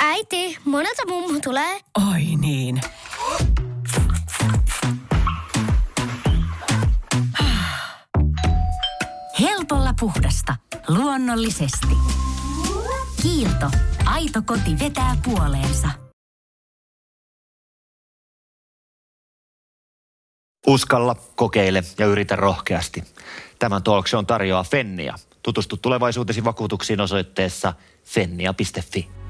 Äiti, monelta mummu tulee? Oi niin. Helpolla puhdasta. Luonnollisesti. Kiilto. Aito koti vetää puoleensa. Uskalla, kokeile ja yritä rohkeasti. Tämän talk on tarjoaa Fennia. Tutustu tulevaisuutesi vakuutuksiin osoitteessa fennia.fi.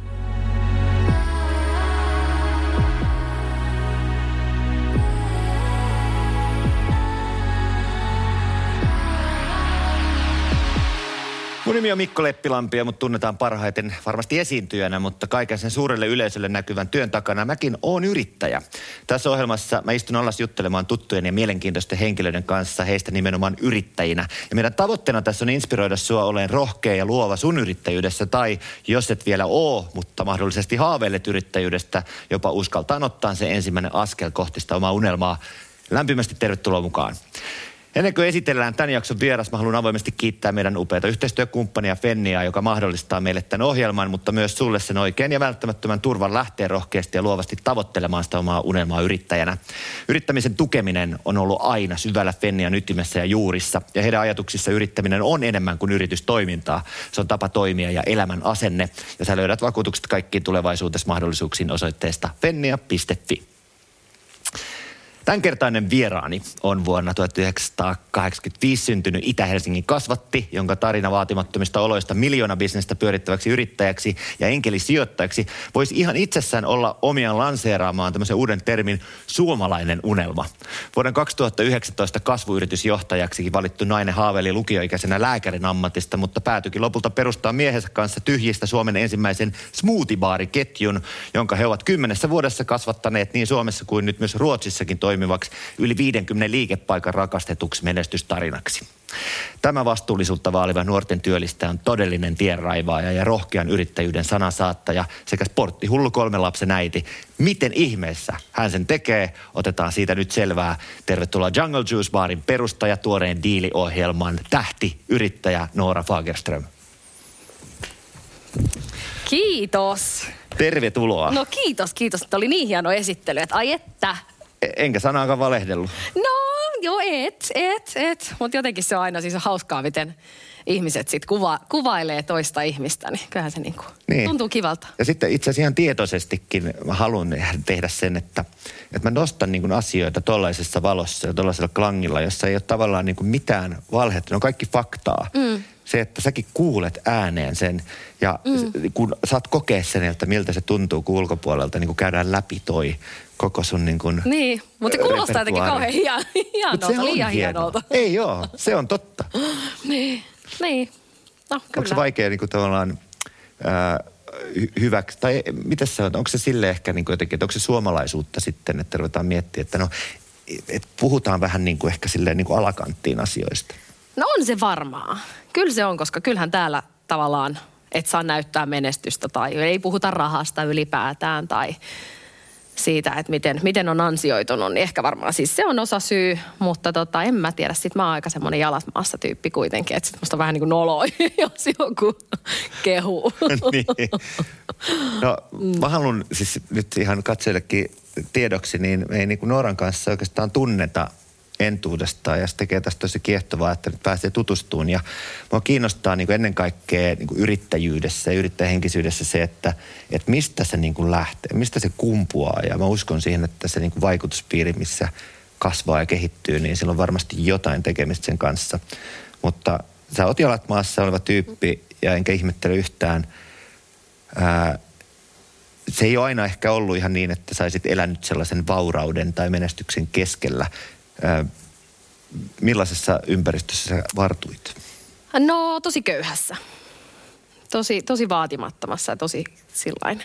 Mun nimi on Mikko Leppilampi ja mut tunnetaan parhaiten varmasti esiintyjänä, mutta kaiken sen suurelle yleisölle näkyvän työn takana mäkin oon yrittäjä. Tässä ohjelmassa mä istun alas juttelemaan tuttujen ja mielenkiintoisten henkilöiden kanssa heistä nimenomaan yrittäjinä. Ja meidän tavoitteena tässä on inspiroida sua oleen rohkea ja luova sun yrittäjyydessä tai jos et vielä oo, mutta mahdollisesti haaveilet yrittäjyydestä, jopa uskaltaa ottaa se ensimmäinen askel kohti sitä omaa unelmaa. Lämpimästi tervetuloa mukaan. Ennen kuin esitellään tämän jakson vieras, mä haluan avoimesti kiittää meidän upeita yhteistyökumppania Fennia, joka mahdollistaa meille tämän ohjelman, mutta myös sulle sen oikein ja välttämättömän turvan lähteä rohkeasti ja luovasti tavoittelemaan sitä omaa unelmaa yrittäjänä. Yrittämisen tukeminen on ollut aina syvällä Fennian ytimessä ja juurissa, ja heidän ajatuksissa yrittäminen on enemmän kuin yritystoimintaa. Se on tapa toimia ja elämän asenne, ja sä löydät vakuutukset kaikkiin tulevaisuudessa mahdollisuuksiin osoitteesta fennia.fi. Tämänkertainen vieraani on vuonna 1985 syntynyt Itä-Helsingin kasvatti, jonka tarina vaatimattomista oloista miljoona bisnestä pyörittäväksi yrittäjäksi ja enkelisijoittajaksi voisi ihan itsessään olla omiaan lanseeraamaan tämmöisen uuden termin suomalainen unelma. Vuoden 2019 kasvuyritysjohtajaksikin valittu nainen haaveili lukioikäisenä lääkärin ammatista, mutta päätyikin lopulta perustaa miehensä kanssa tyhjistä Suomen ensimmäisen smoothie-baariketjun, jonka he ovat kymmenessä vuodessa kasvattaneet niin Suomessa kuin nyt myös Ruotsissakin toimii toimivaksi yli 50 liikepaikan rakastetuksi menestystarinaksi. Tämä vastuullisuutta vaaliva nuorten työllistä on todellinen tienraivaaja ja rohkean yrittäjyyden sanasaattaja sekä sporttihullu kolmen lapsen äiti. Miten ihmeessä hän sen tekee? Otetaan siitä nyt selvää. Tervetuloa Jungle Juice Barin perustaja tuoreen diiliohjelman tähti, yrittäjä Noora Fagerström. Kiitos. Tervetuloa. No kiitos, kiitos. Tämä oli niin hieno esittely, että ai että, enkä sanaakaan valehdellut. No, joo, et, et, et. Mutta jotenkin se on aina siis hauskaa, miten ihmiset sitten kuva, kuvailee toista ihmistä, niin kyllähän se niinku niin. tuntuu kivalta. Ja sitten itse asiassa ihan tietoisestikin mä haluan tehdä sen, että, että mä nostan niin asioita tuollaisessa valossa ja tuollaisella klangilla, jossa ei ole tavallaan niin mitään valhetta, ne on kaikki faktaa. Mm se, että säkin kuulet ääneen sen ja mm. kun saat kokea sen, että miltä se tuntuu, kun ulkopuolelta niin kun käydään läpi toi koko sun niin kuin Niin, mutta se kuulostaa jotenkin kauhean hien, hienolta, se liian hienolta. Ei joo, se on totta. niin, niin. No, kyllä. Onko se vaikea niin kuin tavallaan äh, hyväksi, tai mitä se on, onko se sille ehkä niin kuin jotenkin, että onko se suomalaisuutta sitten, että ruvetaan miettimään, että no, että puhutaan vähän niin kuin ehkä silleen niin kuin alakanttiin asioista. No on se varmaa. Kyllä se on, koska kyllähän täällä tavallaan et saa näyttää menestystä tai ei puhuta rahasta ylipäätään tai siitä, että miten, miten on ansioitunut, niin ehkä varmaan siis se on osa syy, mutta tota, en mä tiedä. Sitten mä oon aika semmoinen jalat maassa tyyppi kuitenkin, että sit musta on vähän niin kuin noloi, jos joku kehuu. niin. No mä haluan siis nyt ihan katsojillekin tiedoksi, niin me ei niin kuin Nooran kanssa oikeastaan tunneta entuudestaan ja se tekee tästä tosi kiehtovaa, että nyt pääsee tutustumaan. Ja mua kiinnostaa niin kuin ennen kaikkea niin kuin yrittäjyydessä ja yrittäjähenkisyydessä se, että, että mistä se niin kuin lähtee, mistä se kumpuaa. Ja mä uskon siihen, että se niin kuin vaikutuspiiri, missä kasvaa ja kehittyy, niin sillä on varmasti jotain tekemistä sen kanssa. Mutta sä oot jalat maassa oleva tyyppi ja enkä ihmettele yhtään. Ää, se ei ole aina ehkä ollut ihan niin, että saisit elänyt sellaisen vaurauden tai menestyksen keskellä – millaisessa ympäristössä sä vartuit? No tosi köyhässä. Tosi, tosi vaatimattomassa ja tosi sillain.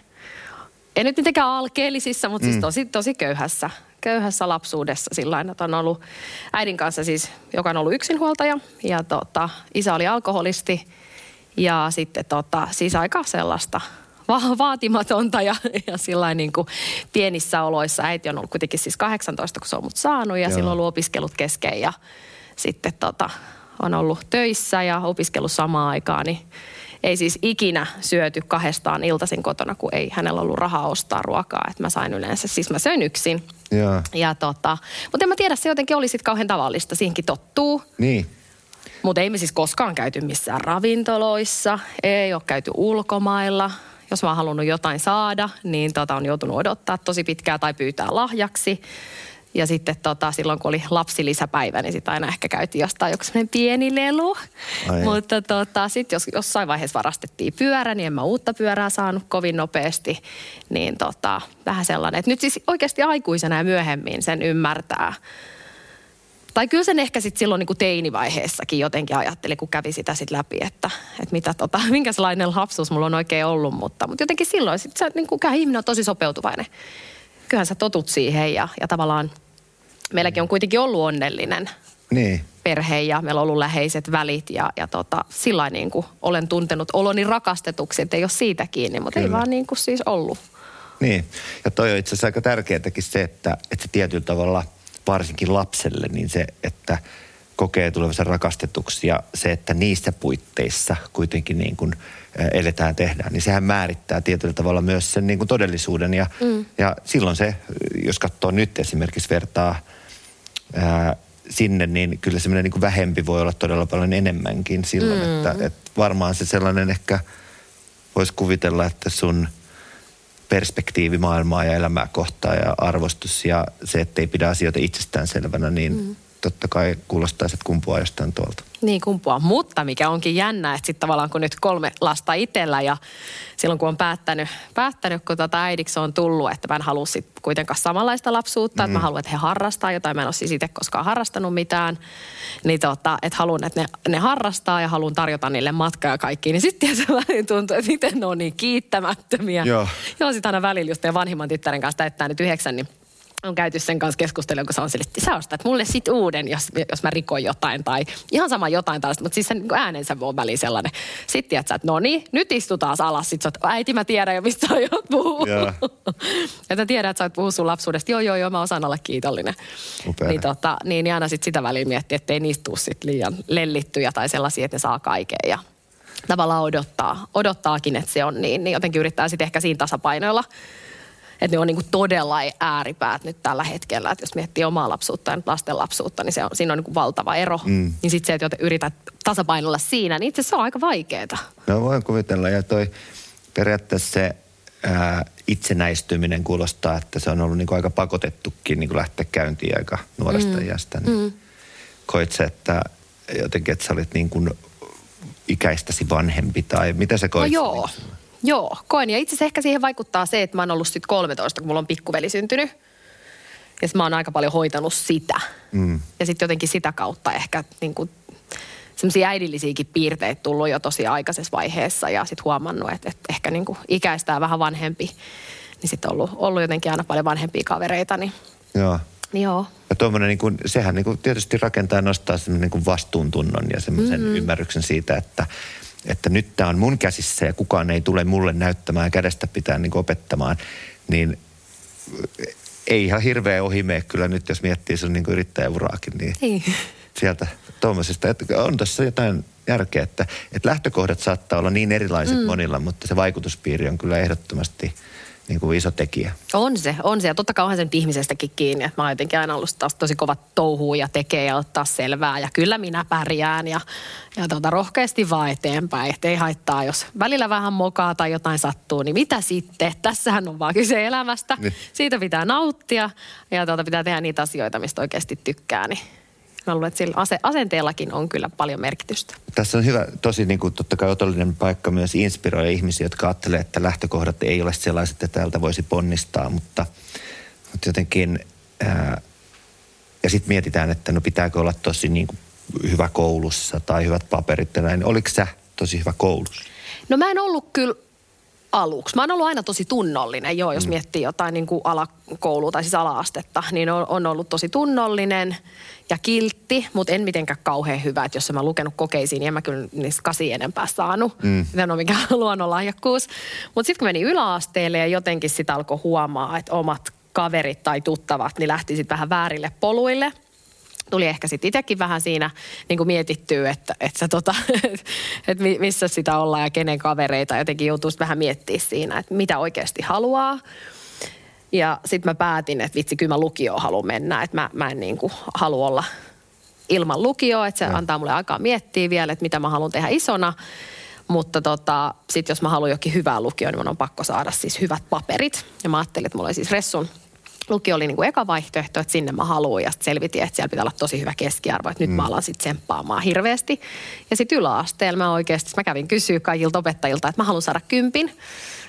Ei nyt mitenkään alkeellisissa, mutta siis mm. siis tosi, tosi köyhässä, köyhässä lapsuudessa sillä että on ollut äidin kanssa siis, joka on ollut yksinhuoltaja ja tota, isä oli alkoholisti ja sitten tota, siis aika sellaista – va- vaatimatonta ja, ja sillä niin kuin pienissä oloissa. Äiti on ollut kuitenkin siis 18, kun se on mut saanut ja Joo. silloin on ollut opiskelut kesken ja sitten tota, on ollut töissä ja opiskellut samaan aikaan, niin ei siis ikinä syöty kahdestaan iltaisin kotona, kun ei hänellä ollut rahaa ostaa ruokaa. Että mä sain yleensä, siis mä söin yksin. Joo. Ja tota, mutta en mä tiedä, se jotenkin oli sitten kauhean tavallista. Siihenkin tottuu. Niin. Mutta ei me siis koskaan käyty missään ravintoloissa, ei ole käyty ulkomailla. Jos mä oon halunnut jotain saada, niin tota on joutunut odottaa tosi pitkää tai pyytää lahjaksi. Ja sitten tota, silloin, kun oli lapsilisäpäivä, niin sitten aina ehkä käytiin jostain joku semmoinen pieni lelu. Ai. Mutta tota, sitten jos jossain vaiheessa varastettiin pyörä, niin en mä uutta pyörää saanut kovin nopeasti. Niin tota, vähän sellainen, että nyt siis oikeasti aikuisena ja myöhemmin sen ymmärtää. Tai kyllä sen ehkä sitten silloin niin kuin teinivaiheessakin jotenkin ajatteli, kun kävi sitä sitten läpi, että, että mitä tota, minkälainen lapsuus mulla on oikein ollut. Mutta, mutta jotenkin silloin sit se, niin kuin, ihminen on tosi sopeutuvainen. Kyllähän sä totut siihen ja, ja tavallaan meilläkin on kuitenkin ollut onnellinen Niin. perhe ja meillä on ollut läheiset välit ja, ja tota, sillä niin kuin olen tuntenut oloni rakastetuksi, että ei ole siitä kiinni, mutta ei Kyllä. vaan niin kuin siis ollut. Niin. Ja toi on itse asiassa aika tärkeätäkin se, että, että se tietyllä tavalla varsinkin lapselle, niin se, että kokee tulevansa rakastetuksi ja se, että niissä puitteissa kuitenkin niin kuin eletään, tehdään, niin sehän määrittää tietyllä tavalla myös sen niin kuin todellisuuden. Ja, mm. ja silloin se, jos katsoo nyt esimerkiksi vertaa ää, sinne, niin kyllä semmoinen niin kuin vähempi voi olla todella paljon enemmänkin silloin, mm. että, että varmaan se sellainen ehkä voisi kuvitella, että sun perspektiivi maailmaa ja elämää kohtaan ja arvostus ja se, että ei pidä asioita itsestäänselvänä, niin mm. totta kai kuulostaisi, että kumpuaa jostain tuolta. Niin kumpua. Mutta mikä onkin jännä, että sitten tavallaan kun nyt kolme lasta itsellä ja silloin kun on päättänyt, päättänyt kun tota äidiksi on tullut, että mä en halua sit kuitenkaan samanlaista lapsuutta, mm. että mä haluan, että he harrastaa jotain. Mä en ole siis itse koskaan harrastanut mitään. Niin tota, että haluan, että ne, ne harrastaa ja haluan tarjota niille matkaa ja kaikki. Niin sitten tietysti tuntuu, että miten ne on niin kiittämättömiä. Joo. Joo, sitten aina välillä just ja vanhimman tyttären kanssa täyttää nyt yhdeksän, niin on käyty sen kanssa keskustelemaan, kun se on sille, että sä ostat mulle sit uuden, jos, jos mä rikoin jotain tai ihan sama jotain tällaista, mutta siis sen niin äänensä on väliin sellainen. Sitten tiedät sä, että no niin, nyt istutaan alas. Sitten sä oot, äiti mä tiedän jo, mistä sä aiot puhua. Joo. ja mä tiedän, että sä oot puhua sun lapsuudesta. Joo, joo, joo, mä osaan olla kiitollinen. Upeata. Niin, tota, niin, niin aina sit sitä väliin miettiä, että ei niistä tule sit liian lellittyjä tai sellaisia, että ne saa kaiken ja tavallaan odottaa, odottaakin, että se on niin, niin jotenkin yrittää sitten ehkä siinä tasapainoilla että ne on niinku todella ääripäät nyt tällä hetkellä. Että jos miettii omaa lapsuutta ja nyt lasten lapsuutta, niin se on, siinä on niinku valtava ero. Mm. Niin sitten se, että joten yrität tasapainolla siinä, niin itse se on aika vaikeaa. No voin kuvitella ja toi periaatteessa se ää, itsenäistyminen kuulostaa, että se on ollut niin kuin aika pakotettukin niin kuin lähteä käyntiin aika nuoresta mm. iästä. Niin mm. Koit se, että jotenkin, että sä olit niin kuin ikäistäsi vanhempi tai mitä sä No koit? joo, joo, koen. Ja itse asiassa ehkä siihen vaikuttaa se, että mä oon ollut sitten 13, kun mulla on pikkuveli syntynyt. Ja mä oon aika paljon hoitanut sitä. Mm. Ja sitten jotenkin sitä kautta ehkä niin kuin, semmoisia äidillisiäkin piirteitä tullut jo tosi aikaisessa vaiheessa. Ja sitten huomannut, että, että ehkä niin kuin ikäistää vähän vanhempi. Niin sitten ollut, ollut jotenkin aina paljon vanhempia kavereita. Niin, Joo. niin joo. Ja tuommoinen, niin kuin, sehän niin kuin tietysti rakentaa ja nostaa semmoinen niin vastuuntunnon ja semmoisen mm-hmm. ymmärryksen siitä, että, että nyt tämä on mun käsissä ja kukaan ei tule mulle näyttämään kädestä pitää niin opettamaan. Niin ei ihan hirveä ohi mene kyllä nyt, jos miettii sun niin yrittäjäuraakin, niin Ei. sieltä tuommoisesta, että on tässä jotain järkeä, että, että lähtökohdat saattaa olla niin erilaiset mm. monilla, mutta se vaikutuspiiri on kyllä ehdottomasti niin kuin iso tekijä. On se, on se. Ja totta kai onhan se nyt ihmisestäkin kiinni. Että mä oon jotenkin aina ollut taas tosi kovat touhuu ja tekee ja ottaa selvää. Ja kyllä minä pärjään ja, ja tota, rohkeasti vaan eteenpäin. Että ei haittaa, jos välillä vähän mokaa tai jotain sattuu, niin mitä sitten? Tässähän on vaan kyse elämästä. Niin. Siitä pitää nauttia ja tota, pitää tehdä niitä asioita, mistä oikeasti tykkää. Niin mä luulen, että sillä ase- asenteellakin on kyllä paljon merkitystä. Tässä on hyvä, tosi niin kuin, totta kai otollinen paikka myös inspiroida ihmisiä, jotka ajattelee, että lähtökohdat ei ole sellaiset, että täältä voisi ponnistaa, mutta, mutta jotenkin, ää, ja sitten mietitään, että no pitääkö olla tosi niin kuin hyvä koulussa tai hyvät paperit ja näin. Oliko sä tosi hyvä koulussa? No mä en ollut kyllä aluksi. Mä oon ollut aina tosi tunnollinen, joo, jos miettii jotain niin kuin alakoulua tai siis ala-astetta, niin on, on ollut tosi tunnollinen ja kiltti, mutta en mitenkään kauhean hyvä, että jos en mä lukenut kokeisiin, niin en mä kyllä niistä kasi enempää saanut. Mm. Tämä on mikään luonnonlahjakkuus. Mutta sitten kun meni yläasteelle ja jotenkin sitä alkoi huomaa, että omat kaverit tai tuttavat, niin lähti sitten vähän väärille poluille – tuli ehkä sitten itsekin vähän siinä niin kuin mietittyä, että, että, tota, että missä sitä ollaan ja kenen kavereita. Jotenkin joutuu vähän miettimään siinä, että mitä oikeasti haluaa. Ja sitten mä päätin, että vitsi, kyllä mä lukioon haluan mennä. Että mä, mä en niin kuin halua olla ilman lukioa, että se ja. antaa mulle aikaa miettiä vielä, että mitä mä haluan tehdä isona. Mutta tota, sitten jos mä haluan jokin hyvää lukioon, niin mun on pakko saada siis hyvät paperit. Ja mä ajattelin, että mulla oli siis Ressun lukio oli niin kuin eka vaihtoehto, että sinne mä haluan. Ja sitten selvitin, että siellä pitää olla tosi hyvä keskiarvo, että nyt mm. mä alan sitten tsemppaamaan hirveästi. Ja sitten yläasteella mä oikeasti, mä kävin kysyä kaikilta opettajilta, että mä haluan saada kympin.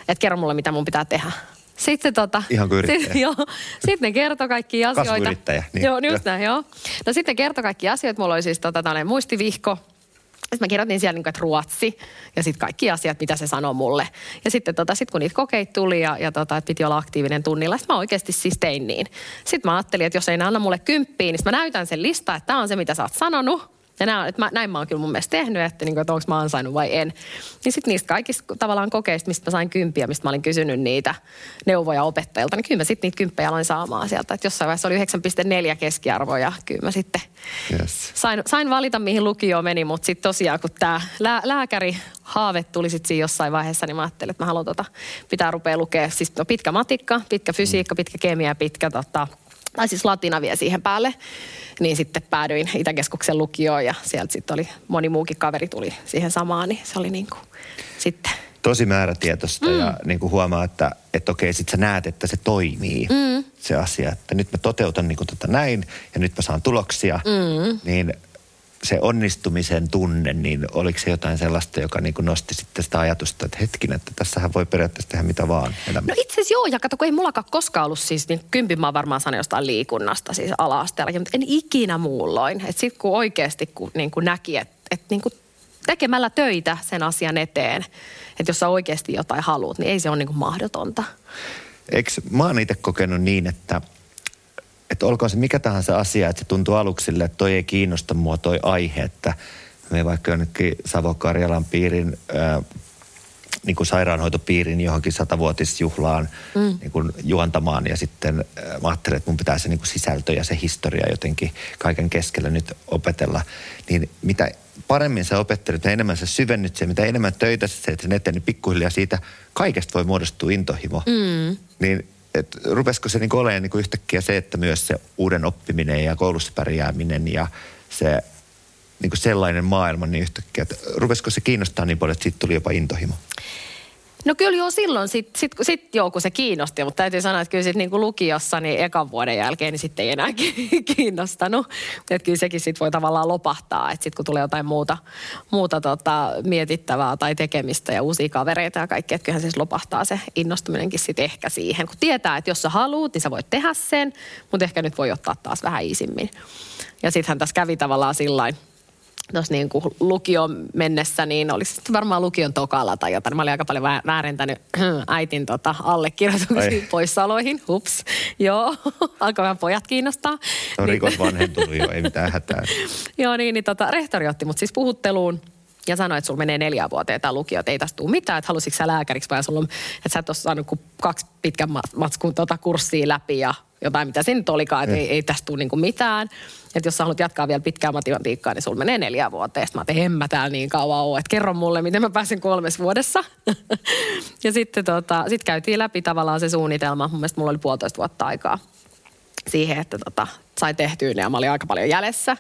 Että kerro mulle, mitä mun pitää tehdä. Sitten tota... Ihan kuin sit, joo, sitten ne kertoi kaikki asioita. Kasvuyrittäjä. Niin. Joo, just näin, joo. No sitten kertoi kaikki asioita. Mulla oli siis tota, muistivihko, sitten mä kirjoitin siellä, niin kuin, että ruotsi ja sitten kaikki asiat, mitä se sanoi mulle. Ja sitten tota, sit kun niitä kokeita tuli ja, ja tota, että piti olla aktiivinen tunnilla, sitten mä oikeasti siis tein niin. Sitten mä ajattelin, että jos ei ne anna mulle kymppiin, niin mä näytän sen lista, että tämä on se, mitä sä oot sanonut. Ja nämä, että mä, näin mä oon kyllä mun mielestä tehnyt, että, niin kuin, että onko mä ansainnut vai en. Niin sitten niistä kaikista tavallaan kokeista, mistä mä sain kymppiä, mistä mä olin kysynyt niitä neuvoja opettajilta, niin kyllä mä sitten niitä kymppejä aloin saamaan sieltä. Että jossain vaiheessa oli 9,4 keskiarvo ja kyllä mä sitten yes. sain, sain valita, mihin lukio meni, mutta sitten tosiaan kun tämä lää, lääkäri haave tuli sitten siinä jossain vaiheessa, niin mä ajattelin, että mä haluan tota, pitää rupea lukea. Siis no, pitkä matikka, pitkä fysiikka, pitkä kemia, pitkä tota, tai siis latina vielä siihen päälle. Niin sitten päädyin Itäkeskuksen lukioon ja sieltä sitten oli moni muukin kaveri tuli siihen samaan, niin se oli niin kuin sitten tosi määrätietoista mm. ja niin kuin huomaa, että, että okei, sit sä näet, että se toimii mm. se asia. Että nyt mä toteutan niin kuin tota näin ja nyt mä saan tuloksia. Mm. Niin se onnistumisen tunne, niin oliko se jotain sellaista, joka niin kuin nosti sitten sitä ajatusta, että hetkinen, että tässähän voi periaatteessa tehdä mitä vaan elämässä? No itse asiassa joo, ja kato, kun ei mullakaan koskaan ollut siis, niin kympin mä varmaan sanon jostain liikunnasta siis ala mutta en ikinä muulloin. Että sitten kun oikeasti kun, niin kuin näki, että, että niin kuin tekemällä töitä sen asian eteen, että jos sä oikeasti jotain haluat, niin ei se ole niin kuin mahdotonta. Eikö, mä oon itse kokenut niin, että että olkoon se mikä tahansa asia, että se tuntuu aluksi sille, että toi ei kiinnosta mua toi aihe, että me vaikka jonnekin Savo-Karjalan piirin ää, niin kuin sairaanhoitopiirin johonkin satavuotisjuhlaan mm. niin kuin juontamaan ja sitten mä ajattelin, että mun pitää se niin kuin sisältö ja se historia jotenkin kaiken keskellä nyt opetella. Niin mitä paremmin sä opettelet, mitä enemmän sä syvennyt se, mitä enemmän töitä sä teet sen eteen, niin pikkuhiljaa siitä kaikesta voi muodostua intohimo. Mm. Niin että rupesiko se niin olemaan niin yhtäkkiä se, että myös se uuden oppiminen ja koulussa pärjääminen ja se niin sellainen maailma niin yhtäkkiä, että rupesiko se kiinnostaa niin paljon, että siitä tuli jopa intohimo? No kyllä joo silloin, sitten sit, sit joo kun se kiinnosti, mutta täytyy sanoa, että kyllä sitten niin lukiossa niin ekan vuoden jälkeen niin sitten ei enää kiinnostanut. Että kyllä sekin sitten voi tavallaan lopahtaa, että sitten kun tulee jotain muuta, muuta tota, mietittävää tai tekemistä ja uusia kavereita ja kaikkea, että kyllähän siis lopahtaa se innostuminenkin sitten ehkä siihen. Kun tietää, että jos sä haluut, niin sä voit tehdä sen, mutta ehkä nyt voi ottaa taas vähän isimmin. Ja sittenhän tässä kävi tavallaan sillain, tuossa niin kuin lukion mennessä, niin olisi sitten varmaan lukion tokalla tai jotain. Mä olin aika paljon väärentänyt äitin tota, allekirjoituksia poissaoloihin. Hups, joo, alkoi vähän pojat kiinnostaa. No niin, rikos vanhentunut jo, ei mitään hätää. joo, niin, niin tota, rehtori otti mut siis puhutteluun ja sanoi, että sulla menee neljä vuoteen tämä lukio, että ei tästä tule mitään, että halusitko sä lääkäriksi vai sulla on, että sä et ole saanut kuin kaksi pitkän matskun tota kurssia läpi ja jotain, mitä siinä nyt olikaan, että ei, ei tästä tule niinku mitään. Että jos sä haluat jatkaa vielä pitkää matematiikkaa, niin sulla menee neljä vuotta. Sitten mä että en mä täällä niin kauan ole, että kerro mulle, miten mä pääsen kolmes vuodessa. ja sitten tota, sit käytiin läpi tavallaan se suunnitelma. Mun mielestä mulla oli puolitoista vuotta aikaa siihen, että tota, sai tehtyä ne ja mä olin aika paljon jäljessä.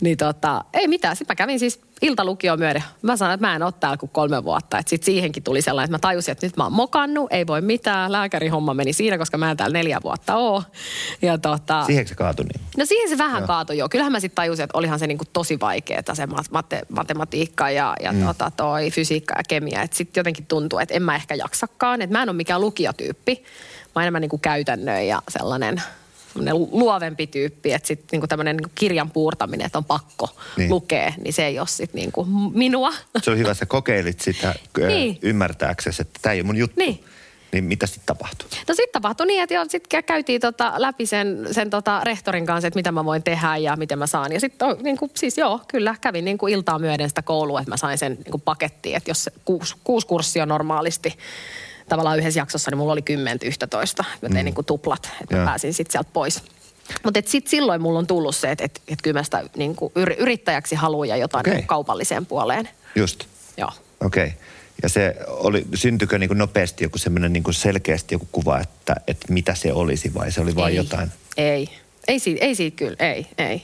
Niin tota, ei mitään. Sitten mä kävin siis iltalukio myöden. Mä sanoin, että mä en ole täällä kuin kolme vuotta. Että sitten siihenkin tuli sellainen, että mä tajusin, että nyt mä oon mokannut, ei voi mitään. Lääkärihomma meni siinä, koska mä en täällä neljä vuotta oo. Ja tota, siihen se kaatui niin? No siihen se vähän joo. kaatui joo. Kyllähän mä sitten tajusin, että olihan se niinku tosi vaikeaa se mate- matematiikka ja, ja mm. tota toi fysiikka ja kemia. Että sitten jotenkin tuntuu, että en mä ehkä jaksakaan. Että mä en ole mikään lukiotyyppi. Mä enemmän niinku käytännön ja sellainen – luovempi tyyppi, että sitten niinku tämmöinen niinku kirjan puurtaminen, että on pakko niin. lukea, niin se ei ole sitten niinku minua. Se on hyvä, että kokeilit sitä niin. ymmärtääksesi, että tämä ei ole mun juttu. Niin. Niin mitä sitten tapahtui? No sitten tapahtui niin, että sitten käytiin tota läpi sen, sen tota rehtorin kanssa, että mitä mä voin tehdä ja miten mä saan. Ja sitten niin siis joo, kyllä kävin niin kuin iltaa myöden sitä koulua, että mä sain sen niin kuin pakettiin, että jos kuusi, kuusi kurssia normaalisti tavallaan yhdessä jaksossa, niin mulla oli 10 11, joten mm. niin kuin tuplat, että mä pääsin sitten sieltä pois. Mutta sitten silloin mulla on tullut se, että et, et kyllä mä sitä niin kuin yrittäjäksi haluan ja jotain okay. kaupalliseen puoleen. Just. Joo. Okei. Okay. Ja se oli, syntyikö niin kuin nopeasti joku semmoinen niin selkeästi joku kuva, että, että mitä se olisi vai se oli vain jotain? Ei. Ei siitä, ei siitä kyllä, ei, ei.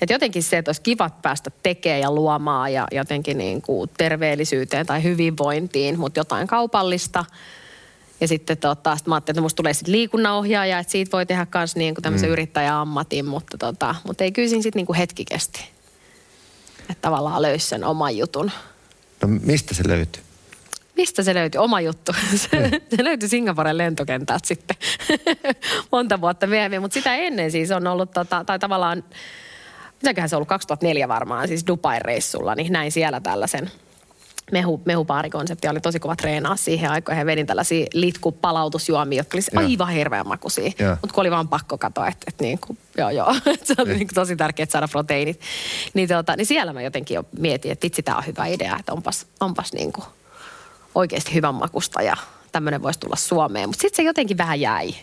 Et jotenkin se, että olisi kiva päästä tekemään ja luomaan ja jotenkin niin kuin terveellisyyteen tai hyvinvointiin, mutta jotain kaupallista. Ja sitten tota, sit mä ajattelin, että musta tulee sitten liikunnanohjaaja, että siitä voi tehdä myös niin kuin tämmöisen mm. yrittäjäammatin, mutta, tota, mutta ei kyllä siinä sitten niin kuin hetki kesti. Että tavallaan löysi sen oman jutun. No mistä se löytyi? Mistä se löytyi? Oma juttu. Se, se löytyi Singaporen lentokentältä sitten monta vuotta myöhemmin. Mutta sitä ennen siis on ollut, tota, tai tavallaan, mitäköhän se on ollut 2004 varmaan, siis Dubai-reissulla, niin näin siellä tällaisen mehu, mehupaarikonsepti. Oli tosi kova treenaa siihen aikaan. He vedin tällaisia litkupalautusjuomia, jotka olisi Joo. aivan hirveän makuisia. Mutta kun oli vaan pakko katoa, että et niin kuin, joo joo, se oli niin kuin tosi tärkeää saada proteiinit. Niin, tota, niin siellä mä jotenkin jo mietin, että vitsi, tämä on hyvä idea, että onpas, onpas niin kuin oikeasti hyvän makusta ja tämmöinen voisi tulla Suomeen. Mutta sitten se jotenkin vähän jäi.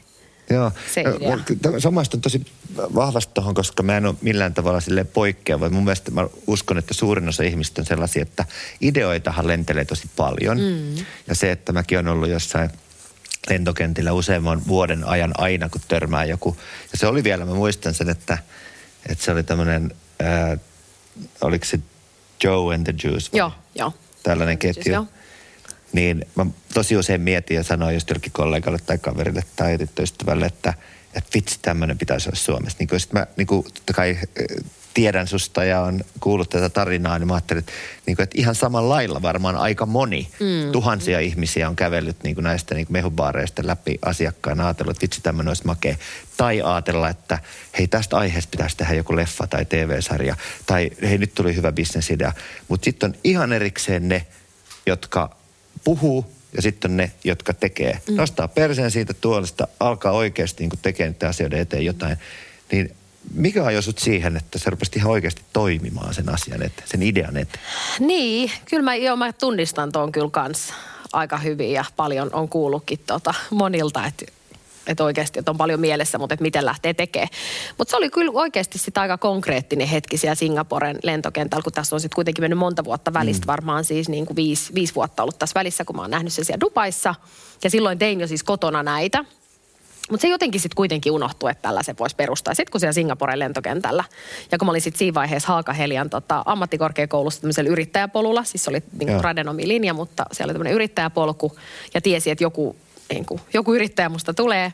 Joo. Se idea. Samaistun tosi vahvasti tuohon, koska mä en ole millään tavalla sille poikkeava. Mun mielestä mä uskon, että suurin osa ihmistä on sellaisia, että ideoitahan lentelee tosi paljon. Mm. Ja se, että mäkin on ollut jossain lentokentillä useamman vuoden ajan aina, kun törmää joku. Ja se oli vielä, mä muistan sen, että, että se oli tämmöinen, ää, oliko se Joe and the Juice? vai? Joo, joo. Tällainen ketju. joo. Niin mä tosi usein mietin ja sanoin just jollekin kollegalle tai kaverille tai tyttöystävälle, että, että vitsi tämmöinen pitäisi olla Suomessa. Niin sitten mä niin kuin, totta kai eh, tiedän susta ja on kuullut tätä tarinaa, niin mä ajattelin, että, niin kuin, että ihan samalla lailla varmaan aika moni, mm. tuhansia ihmisiä on kävellyt niin kuin näistä niin kuin mehubaareista läpi asiakkaana, ajatellut, että vitsi tämmöinen olisi makea. Tai ajatella, että hei tästä aiheesta pitäisi tehdä joku leffa tai TV-sarja. Tai hei nyt tuli hyvä bisnesidea. Mutta sitten on ihan erikseen ne, jotka puhuu ja sitten ne, jotka tekee. Mm. Nostaa perseen siitä tuolista, alkaa oikeasti niin tekemään niiden asioiden eteen jotain. Niin mikä ajoi sut siihen, että sä rupesit ihan oikeasti toimimaan sen asian eteen, sen idean eteen? Niin, kyllä mä, joo, mä tunnistan tuon kyllä kans aika hyvin ja paljon on kuullutkin tota monilta, että että oikeasti että on paljon mielessä, mutta että miten lähtee tekemään. Mutta se oli kyllä oikeasti sitä aika konkreettinen hetki siellä Singaporen lentokentällä, kun tässä on sitten kuitenkin mennyt monta vuotta välistä, varmaan siis niin kuin viisi, viisi vuotta ollut tässä välissä, kun mä oon nähnyt sen siellä Dubaissa. Ja silloin tein jo siis kotona näitä. Mutta se jotenkin sitten kuitenkin unohtui, että tällaisen voisi perustaa. Sitten kun siellä Singaporen lentokentällä, ja kun mä olin sitten siinä vaiheessa Haakahelian tota, ammattikorkeakoulussa tämmöisellä yrittäjäpolulla, siis se oli niin radenomi-linja, mutta siellä oli tämmöinen yrittäjäpolku, ja tiesi, että joku, niin kuin, joku yrittäjä musta tulee,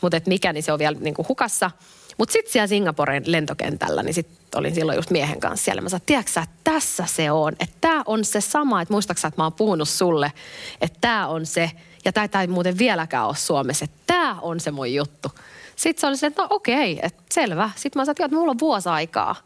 mutta että mikä, niin se on vielä niin kuin hukassa. Mutta sitten siellä Singaporen lentokentällä, niin sitten olin silloin just miehen kanssa siellä. Mä sanoin, tiedätkö sä, tässä se on. Että tämä on se sama, että muistaaksä, että mä oon puhunut sulle, että tämä on se, ja tämä ei muuten vieläkään ole Suomessa, että tämä on se mun juttu. Sitten se oli se, että no okei, että selvä. Sitten mä sanoin, että mulla on vuosi aikaa.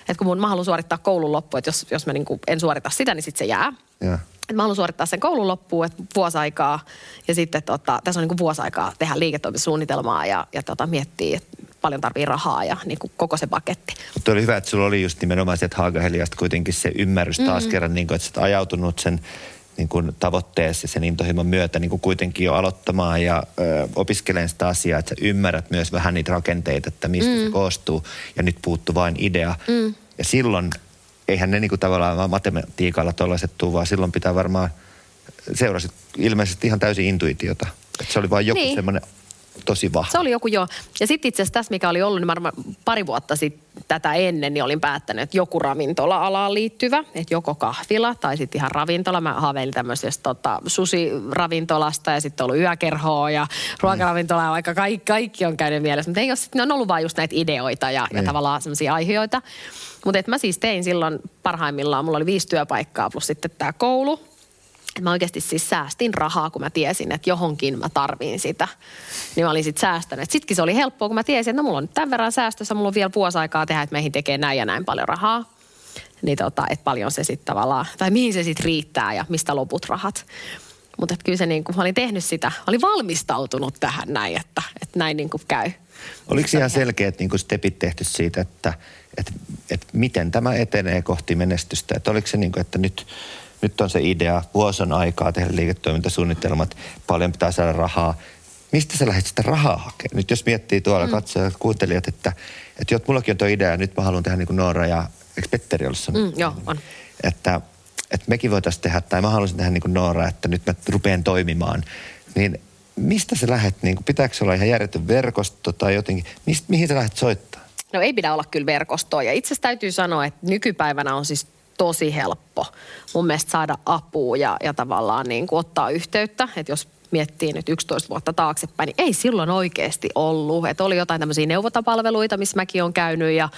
Että kun mun, mä haluan suorittaa koulun loppuun, että jos, jos mä niinku en suorita sitä, niin sitten se jää. Joo. Et mä haluan suorittaa sen koulun loppuun, että vuosi aikaa. Ja sitten tota, tässä on niin vuosi aikaa tehdä liiketoimintasuunnitelmaa ja, ja tota, miettiä, että paljon tarvii rahaa ja niin kuin koko se paketti. Mutta oli hyvä, että sulla oli just nimenomaan sieltä Haagaheliasta kuitenkin se ymmärrys taas mm. kerran, niin kuin, että sä ajautunut sen niin kuin tavoitteessa sen intohimon myötä niin kuin kuitenkin jo aloittamaan ja ö, opiskelemaan sitä asiaa, että sä ymmärrät myös vähän niitä rakenteita, että mistä mm. se koostuu ja nyt puuttuu vain idea. Mm. Ja silloin, eihän ne niin kuin tavallaan vaan matematiikalla tuollaiset tuu, vaan silloin pitää varmaan, seurasit ilmeisesti ihan täysin intuitiota. Että se oli vain joku Niin. semmoinen tosi vahva. Se oli joku joo. Ja sitten itse asiassa tässä, mikä oli ollut, niin varmaan pari vuotta sitten tätä ennen, niin olin päättänyt, että joku ravintola-alaan liittyvä, että joko kahvila tai sitten ihan ravintola. Mä haaveilin tämmöisestä tota, susi-ravintolasta ja sitten ollut yökerhoa ja ruokaravintolaa, vaikka kaikki, kaikki on käynyt mielessä. Mutta ei ole sitten, ne on ollut vaan just näitä ideoita ja, ja Niin. tavallaan semmoisia aiheita. Mutta mä siis tein silloin parhaimmillaan, mulla oli viisi työpaikkaa plus sitten tämä koulu. Mä oikeasti siis säästin rahaa, kun mä tiesin, että johonkin mä tarviin sitä. Niin mä olin sitten säästänyt. Sittenkin se oli helppoa, kun mä tiesin, että no mulla on nyt tämän verran säästössä, mulla on vielä vuosi aikaa tehdä, että meihin tekee näin ja näin paljon rahaa. Niin tota, että paljon se sitten tavallaan, tai mihin se sitten riittää ja mistä loput rahat. Mutta kyllä se niin kuin, mä olin tehnyt sitä, olin valmistautunut tähän näin, että, että näin niin kuin käy. Oliko ihan selkeät niin stepit tehty siitä, että, että, että miten tämä etenee kohti menestystä? Että oliko se niin kuin, että nyt, nyt on se idea, vuosi on aikaa tehdä liiketoimintasuunnitelmat, paljon pitää saada rahaa. mistä sä lähdet sitä rahaa hakemaan? Nyt jos miettii tuolla mm. katsojat, kuuntelijat, että, että jot, mullakin on tuo idea ja nyt mä haluan tehdä niin kuin Noora ja, eikö Petteri ollut Mm, joo, on. Että, että mekin voitaisiin tehdä, tai mä haluaisin tehdä niin kuin Noora, että nyt mä rupean toimimaan. Niin mistä sä lähdet, niin kuin, pitääkö olla ihan järjetön verkosto tai jotenkin, mistä, mihin sä lähdet soittaa? No ei pidä olla kyllä verkostoa. Ja itse asiassa täytyy sanoa, että nykypäivänä on siis tosi helppo mun mielestä saada apua ja, ja tavallaan niin kuin ottaa yhteyttä. Että jos miettii nyt 11 vuotta taaksepäin, niin ei silloin oikeasti ollut. Että oli jotain tämmöisiä neuvontapalveluita, missä mäkin olen käynyt ja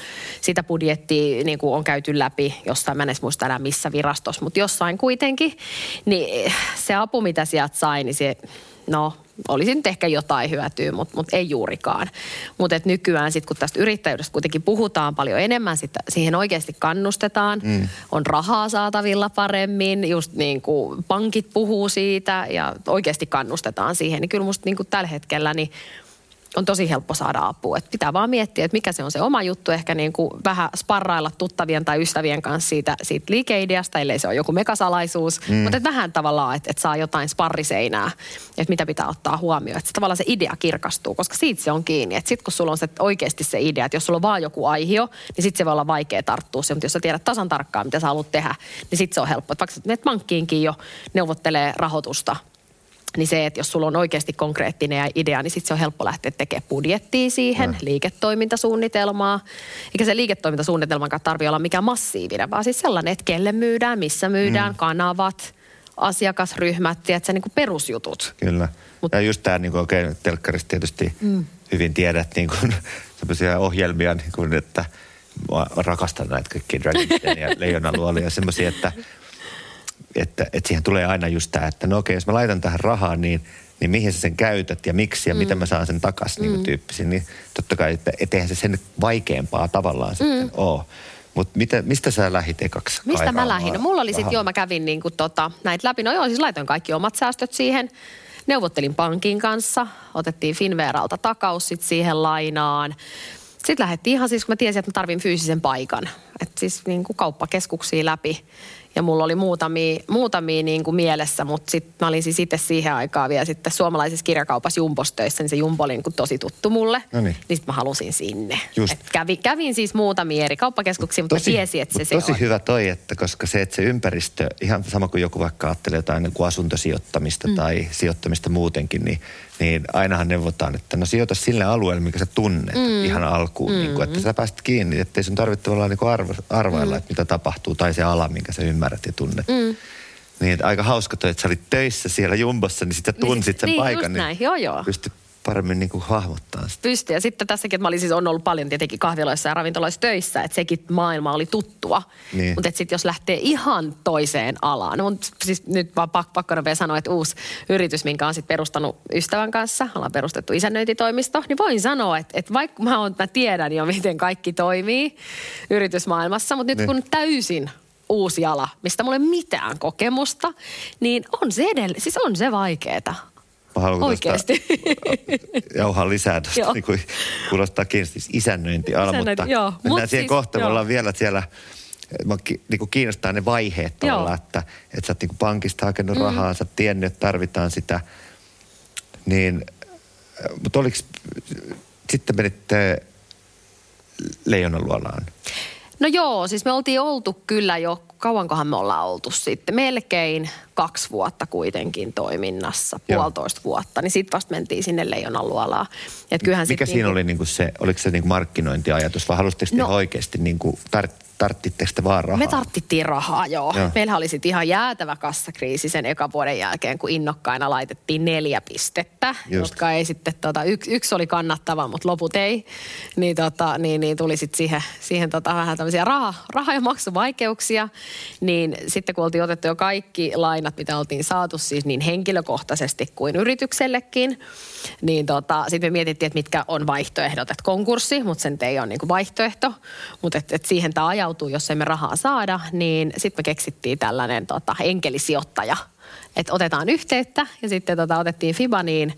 sitä budjettia niin kuin on käyty läpi jossain, mä en edes muista enää missä virastossa, mutta jossain kuitenkin. Niin se apu, mitä sieltä sai, niin se, no olisi nyt ehkä jotain hyötyä, mutta, mutta ei juurikaan. Mutta nykyään sitten kun tästä yrittäjyydestä kuitenkin puhutaan paljon enemmän, sit siihen oikeasti kannustetaan, mm. on rahaa saatavilla paremmin, just niin kuin pankit puhuu siitä ja oikeasti kannustetaan siihen, niin kyllä musta niin kuin tällä hetkellä niin on tosi helppo saada apua. Et pitää vaan miettiä, että mikä se on se oma juttu. Ehkä niin kuin vähän sparrailla tuttavien tai ystävien kanssa siitä, siitä liikeideasta, ellei se ole joku megasalaisuus. Mm. Mutta vähän tavallaan, että et saa jotain sparriseinää, että mitä pitää ottaa huomioon. Että tavallaan se idea kirkastuu, koska siitä se on kiinni. Että sitten kun sulla on se, oikeasti se idea, että jos sulla on vaan joku aihio, niin sitten se voi olla vaikea tarttua se. Mutta jos sä tiedät tasan tarkkaan, mitä sä haluat tehdä, niin sitten se on helppo. Että vaikka menet pankkiinkin jo neuvottelee rahoitusta niin se, että jos sulla on oikeasti konkreettinen idea, niin sitten se on helppo lähteä tekemään budjettia siihen, no. liiketoimintasuunnitelmaa. Eikä se liiketoimintasuunnitelman tarvitse olla mikään massiivinen, vaan siis sellainen, että kelle myydään, missä myydään, mm. kanavat, asiakasryhmät, tiedätkö, niin kuin perusjutut. Kyllä. Mut, ja just tämä, niin kuin, okei, okay, telkkarissa tietysti mm. hyvin tiedät niin kuin, sellaisia ohjelmia, niin kuin, että mä rakastan näitä kaikkia Dragon ja Leijonaluolia, semmoisia, että että, että siihen tulee aina just tämä, että no okei, jos mä laitan tähän rahaa, niin, niin mihin sä sen käytät ja miksi ja mm. miten mä saan sen takaisin mm. niin tyyppisiin. Niin totta kai, että etteihän se sen vaikeampaa tavallaan mm. sitten ole. Mutta mistä sä lähit ekaksi Mistä mä lähdin? No mulla oli sitten, joo, mä kävin niinku tota, näitä läpi. No joo, siis laitoin kaikki omat säästöt siihen. Neuvottelin pankin kanssa, otettiin Finveralta takaus sit siihen lainaan. Sitten lähdettiin ihan siis, kun mä tiesin, että mä tarvin fyysisen paikan. Että siis niin kuin kauppakeskuksia läpi. Ja mulla oli muutamia, muutamia niin kuin mielessä, mutta sitten mä olin siis itse siihen aikaan vielä sitten suomalaisessa kirjakaupassa Jumbostöissä, niin se Jumbo oli niin kuin tosi tuttu mulle. No niin. niin sitten mä halusin sinne. Et kävin, kävin siis muutamia eri kauppakeskuksia, mutta tosi, tiesin, että se, se Tosi on. hyvä toi, että koska se, että se ympäristö, ihan sama kuin joku vaikka ajattelee jotain niin kuin asuntosijoittamista mm. tai sijoittamista muutenkin, niin niin ainahan neuvotaan, että no sijoita sille alueelle, mikä sä tunnet mm. ihan alkuun, mm. niin kuin, että sä pääset kiinni, ettei sun tarvitse tavallaan niin arvo, arvailla, mm. että mitä tapahtuu, tai se ala, minkä sä ymmärrät ja tunnet. Mm. Niin, että aika hauska toi, että sä olit töissä siellä Jumbossa, niin sitten niin tunsit sen niin, paikan. Niin, näin. Joo, joo. Pystyt paremmin niin kuin hahmottaa sitä. Pysty. Ja sitten tässäkin, että mä olin siis on ollut paljon tietenkin kahviloissa ja ravintoloissa töissä, että sekin maailma oli tuttua. Niin. Mutta sitten jos lähtee ihan toiseen alaan, no siis nyt vaan pak- pakko vielä sanoa, että uusi yritys, minkä on sitten perustanut ystävän kanssa, ollaan perustettu isännöintitoimisto, niin voin sanoa, että, että vaikka mä, on, mä tiedän jo, miten kaikki toimii yritysmaailmassa, mutta nyt niin. kun täysin uusi ala, mistä mulla ei mitään kokemusta, niin on se edelleen, siis on se vaikeeta. Mä haluan Oikeasti. jauhaa lisää tuosta, niin kuin kuulostaa kiinnosti siis isännöintiala, Isännöinti, mutta joo. mennään Mut siihen siis, kohta, me ollaan vielä siellä Mä niin kuin kiinnostaa ne vaiheet tavallaan, että, että sä oot niin kuin pankista hakenut mm. rahaa, sä oot tiennyt, että tarvitaan sitä. Niin, mutta oliko, sitten menitte Leijonan luolaan? No joo, siis me oltiin oltu kyllä jo, kauankohan me ollaan oltu sitten, melkein kaksi vuotta kuitenkin toiminnassa, joo. puolitoista vuotta, niin sitten vasta mentiin sinne Leijonan luolaan. Et Mikä siinä niinku... oli niinku se, oliko se niinku markkinointiajatus vai halusitteko no, oikeasti niinku tar- tarttitteko te vaan rahaa? Me tarttittiin rahaa, joo. joo. Meillähän oli sitten ihan jäätävä kassakriisi sen eka vuoden jälkeen, kun innokkaina laitettiin neljä pistettä, Just. jotka ei sitten, tota, yksi, yksi oli kannattava, mutta loput ei. Niin, tota, niin, niin tuli sitten siihen, siihen tota, vähän tämmöisiä raha, raha- ja maksuvaikeuksia. Niin sitten kun oltiin otettu jo kaikki lainat, mitä oltiin saatu siis niin henkilökohtaisesti kuin yrityksellekin, niin tota, sitten me mietittiin, että mitkä on vaihtoehdot. Että konkurssi, mutta sen ei ole niinku vaihtoehto. Mutta et, et siihen tämä ajautuu, jos emme rahaa saada, niin sitten me keksittiin tällainen tota, enkelisijoittaja. Että otetaan yhteyttä ja sitten tota, otettiin Fibaniin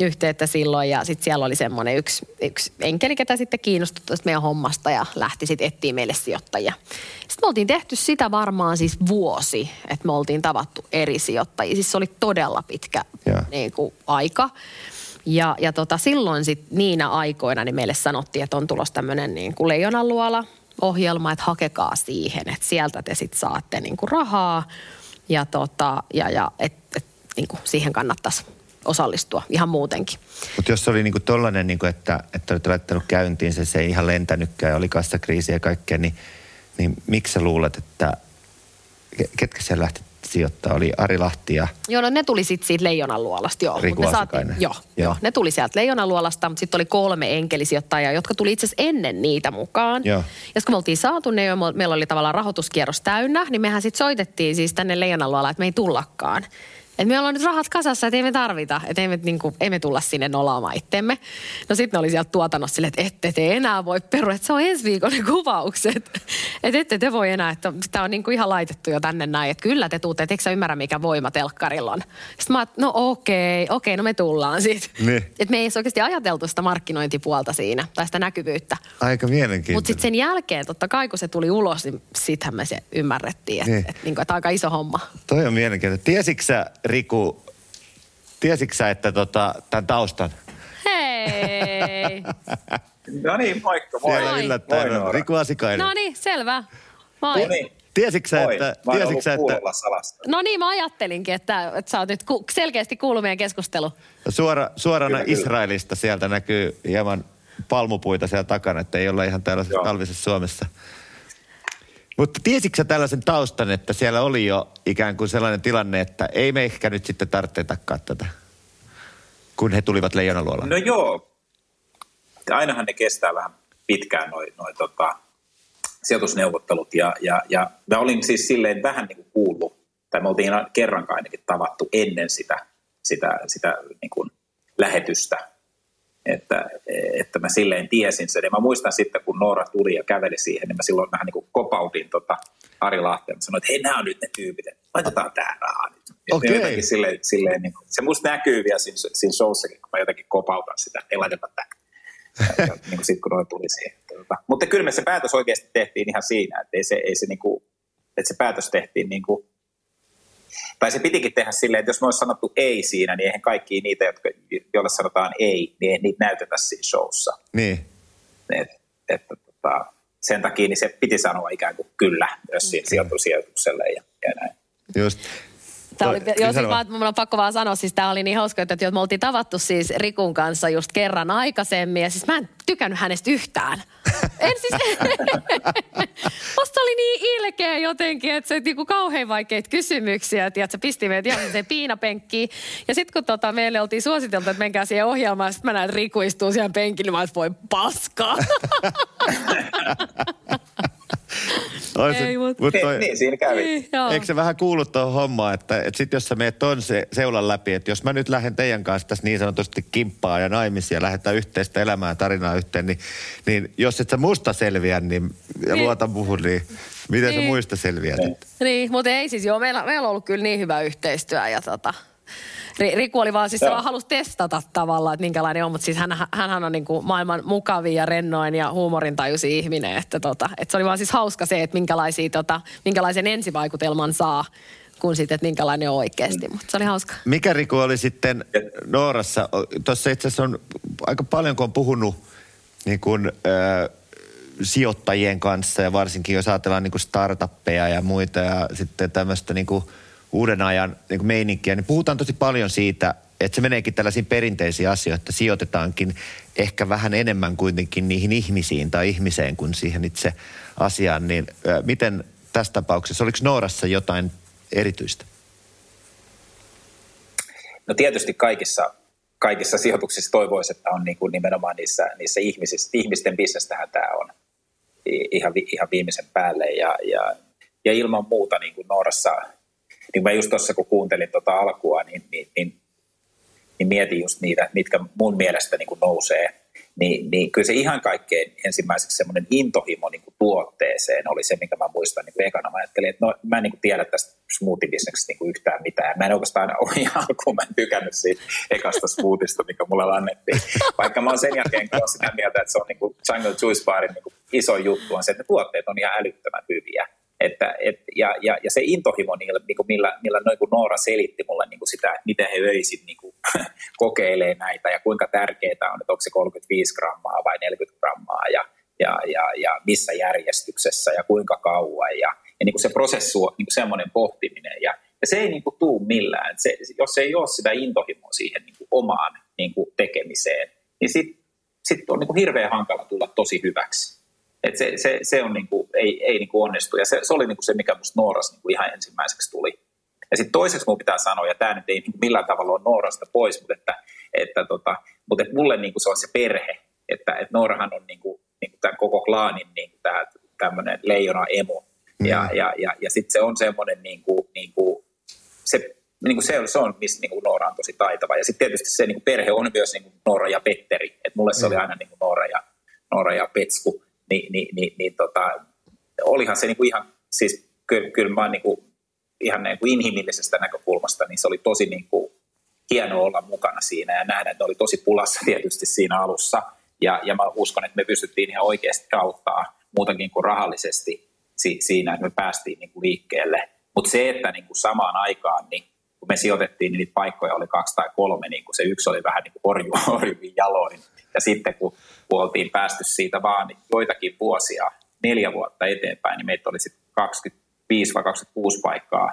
yhteyttä silloin ja sitten siellä oli semmoinen yksi, yksi enkeli, ketä sitten kiinnostui tästä meidän hommasta ja lähti sitten etsiä meille sijoittajia. Sitten me oltiin tehty sitä varmaan siis vuosi, että me oltiin tavattu eri sijoittajia. Siis se oli todella pitkä niin kuin, aika. Ja, ja tota, silloin sit niinä aikoina niin meille sanottiin, että on tulossa tämmöinen niin kuin leijonaluola ohjelma, että hakekaa siihen, että sieltä te sitten saatte niin kuin rahaa ja, tota, ja, ja et, et, niin kuin siihen kannattaisi osallistua ihan muutenkin. Mutta jos oli niinku tollainen, niinku, että, että olet laittanut käyntiin, se, se ei ihan lentänytkään ja oli kassakriisi ja kaikkea, niin, niin miksi sä luulet, että ketkä siellä lähti sijoittaa? Oli Ari Lahti ja... Joo, no ne tuli sitten siitä Leijonan luolasta, joo. Riku ne Asikainen. joo, joo. joo, ne tuli sieltä Leijonan luolasta, mutta sitten oli kolme enkelisijoittajaa, jotka tuli itse asiassa ennen niitä mukaan. Joo. Ja kun me oltiin saatu ne jo, meillä oli tavallaan rahoituskierros täynnä, niin mehän sitten soitettiin siis tänne Leijonan luolaan, että me ei tullakaan. Että me ollaan nyt rahat kasassa, että ei me tarvita, että ei me, niinku, ei me tulla sinne nolaamaan itsemme. No sitten ne oli sieltä tuotannossa silleen, että ette te enää voi perua, että se on ensi viikon ne kuvaukset. Että ette te voi enää, että tämä on niinku ihan laitettu jo tänne näin, että kyllä te tuutte, että eikö sä ymmärrä mikä voima telkkarilla on. Sitten mä no okei, okei, no me tullaan siitä. Niin. Että me ei edes oikeasti ajateltu sitä markkinointipuolta siinä, tai sitä näkyvyyttä. Aika mielenkiintoinen. Mutta sitten sen jälkeen, totta kai kun se tuli ulos, niin sittenhän me se ymmärrettiin, että Niin. niin. et, niinku, et aika iso homma. Toi on mielenkiintoinen. Tiesitkö sä, Riku, tiesitkö sä, että tota, tämän taustan? Hei! No niin, moikka, moi. Siellä yllättäen Moi, on. Riku Asikainen. No niin, selvä. Moi. No niin, Tiesitkö sä, että... Mä Tiesitkö sä, että salasta. No niin, mä ajattelinkin, että, että sä oot nyt ku, selkeästi kuullut meidän keskustelu. suora, suorana Kyllä, kyllä. Israelista sieltä näkyy hieman palmupuita siellä takana, että ei olla ihan tällaisessa Joo. talvisessa Suomessa. Mutta tiesitkö tällaisen taustan, että siellä oli jo ikään kuin sellainen tilanne, että ei me ehkä nyt sitten tarvitse tätä, kun he tulivat leijonaluolaan? No joo, ainahan ne kestää vähän pitkään noin noi, tota, sijoitusneuvottelut. Ja, ja, ja mä olin siis silleen vähän niin kuin kuullut, tai me oltiin kerran ainakin tavattu ennen sitä, sitä, sitä niin kuin lähetystä, että, että mä silleen tiesin sen. Ja mä muistan sitten, kun Noora tuli ja käveli siihen, niin mä silloin vähän niin kuin kopautin tota Ari Lahteen. Mä sanoin, että hei, nämä on nyt ne tyypit, että laitetaan tää rahaa nyt. Okei. jotenkin Silleen, silleen, niin kuin, se musta näkyy vielä siinä, siinä showssakin, kun mä jotenkin kopautan sitä, että ei laiteta ja, niin kuin sit, kun noin tuli siihen. Tota. Mutta kyllä me se päätös oikeasti tehtiin ihan siinä, että, ei se, ei se, niin kuin, että se päätös tehtiin niin kuin, tai se pitikin tehdä silleen, että jos me olisi sanottu ei siinä, niin eihän kaikki niitä, jotka, joille sanotaan ei, niin ei niitä näytetä siinä showssa. Niin. Et, että, tota, sen takia niin se piti sanoa ikään kuin kyllä myös siinä sijoitusijoitukselle ja, ja näin. Just. Tämä oli, joo, siis sano vaan, mun on pakko vaan sanoa, siis tämä oli niin hauska, että me oltiin tavattu siis Rikun kanssa just kerran aikaisemmin, ja siis mä en tykännyt hänestä yhtään. En siis, musta oli niin ilkeä jotenkin, että se niinku kauhean vaikeita kysymyksiä, että se pisti meidät ihan se piinapenkkiin. Ja sitten kun tota, meille oltiin suositeltu, että menkää siihen ohjelmaan, sitten mä näin, että Riku istuu siellä penkillä, mä voi paskaa. Ois, Ei, mut- mut toi, Niin, siinä kävi. Niin, joo. Eikö se vähän kuulu tuohon hommaan, että, että sit jos sä meet ton se, seulan läpi, että jos mä nyt lähden teidän kanssa tässä niin sanotusti kimppaa ja naimisia, lähdetään yhteistä elämää ja tarinaa yhteen, niin, niin jos et sä musta selviä niin, ja Niin. luota muuhun, niin miten sä Niin. muista selviät? Niin. Niin, mutta ei siis joo, meillä, meillä on ollut kyllä niin hyvä yhteistyö ja tota, Riku oli vaan siis, se vaan halusi testata tavallaan, että minkälainen on, mutta siis hän, hänhän on niin kuin maailman mukavin ja rennoin ja huumorintajuisin ihminen, että, tota, että se oli vaan siis hauska se, että minkälaisia, tota, minkälaisen ensivaikutelman saa, kun sitten, että minkälainen on oikeasti, mutta se oli hauska. Mikä Riku oli sitten Noorassa? Tuossa itse asiassa on aika paljon, kun on puhunut niin kuin, ö, sijoittajien kanssa ja varsinkin jos ajatellaan niin kuin startuppeja ja muita ja sitten tämmöistä niin kuin uuden ajan niin kuin meininkiä, niin puhutaan tosi paljon siitä, että se meneekin tällaisiin perinteisiin asioihin, että sijoitetaankin ehkä vähän enemmän kuitenkin niihin ihmisiin tai ihmiseen kuin siihen itse asiaan. Niin miten tässä tapauksessa, oliko Noorassa jotain erityistä? No tietysti kaikissa, kaikissa sijoituksissa toivoisi, että on niin kuin nimenomaan niissä, niissä ihmisissä, ihmisten bisnestähän tämä on ihan, ihan viimeisen päälle. Ja, ja, ja ilman muuta niin kuin Noorassa, niin mä just tuossa kun kuuntelin tuota alkua, niin, niin, niin, niin mietin just niitä, mitkä mun mielestä niin kuin nousee. Niin, niin kyllä se ihan kaikkein ensimmäiseksi semmoinen intohimo niin kuin tuotteeseen oli se, minkä mä muistan niin ekana. Mä ajattelin, että no, mä en niin kuin tiedä tästä smoothie-bisneksestä niin kuin yhtään mitään. Mä en oikeastaan ihan alkuun, mä en tykännyt siitä ekasta smoothista, mikä mulle annettiin. Vaikka mä oon sen jälkeen kyllä sitä mieltä, että se on niin kuin Jungle Juice Barin niin iso juttu on se, että ne tuotteet on ihan älyttömän hyviä. Että, et, ja, ja, ja, se intohimo, niillä, niin kuin millä, millä noin kun Noora selitti mulle niin kuin sitä, että miten he öisin niin kuin kokeilee näitä ja kuinka tärkeää on, että onko se 35 grammaa vai 40 grammaa ja, ja, ja, ja missä järjestyksessä ja kuinka kauan ja, ja niin kuin se prosessi on niin kuin semmoinen pohtiminen ja, ja se ei niin kuin tuu millään. Se, jos ei ole sitä intohimoa siihen niin kuin omaan niin kuin tekemiseen, niin sitten sit on niin kuin hirveän hankala tulla tosi hyväksi. Et se, se, se on niin kuin, ei, ei niin kuin onnistu. Ja se, se oli niin kuin se, mikä minusta Nooras niin kuin ihan ensimmäiseksi tuli. Ja sitten toiseksi minun pitää sanoa, ja tämä nyt ei niin kuin millään tavalla ole Noorasta pois, mutta, että, että, tota, mutta että mulle niin kuin se on se perhe. Että, että Noorahan on niin kuin, niin kuin tämän koko klaanin niin kuin tämä, tämmöinen leijona emo. Mm. Ja, ja, ja, ja sitten se on semmoinen, niin kuin, niin kuin, se, niin kuin se, on, se on, missä niin kuin Noora on tosi taitava. Ja sitten tietysti se niin kuin perhe on myös niin kuin Noora ja Petteri. että mulle se mm. oli aina niin kuin Noora, ja, Noora ja Petsku. Ni, niin, niin, niin tota, olihan se niin kuin ihan, siis kyllä, kyllä mä niin kuin, ihan niin kuin inhimillisestä näkökulmasta, niin se oli tosi niin kuin hienoa olla mukana siinä ja nähdä, että ne oli tosi pulassa tietysti siinä alussa. Ja, ja mä uskon, että me pystyttiin ihan oikeasti auttaa muutakin kuin rahallisesti si, siinä, että me päästiin niin kuin liikkeelle. Mutta se, että niin kuin samaan aikaan, niin kun me sijoitettiin, niin niitä paikkoja oli kaksi tai kolme, niin kuin se yksi oli vähän niin kuin jaloin. Ja sitten kun, kun oltiin päästy siitä vaan joitakin vuosia, neljä vuotta eteenpäin, niin meitä oli sitten 25 vai 26 paikkaa.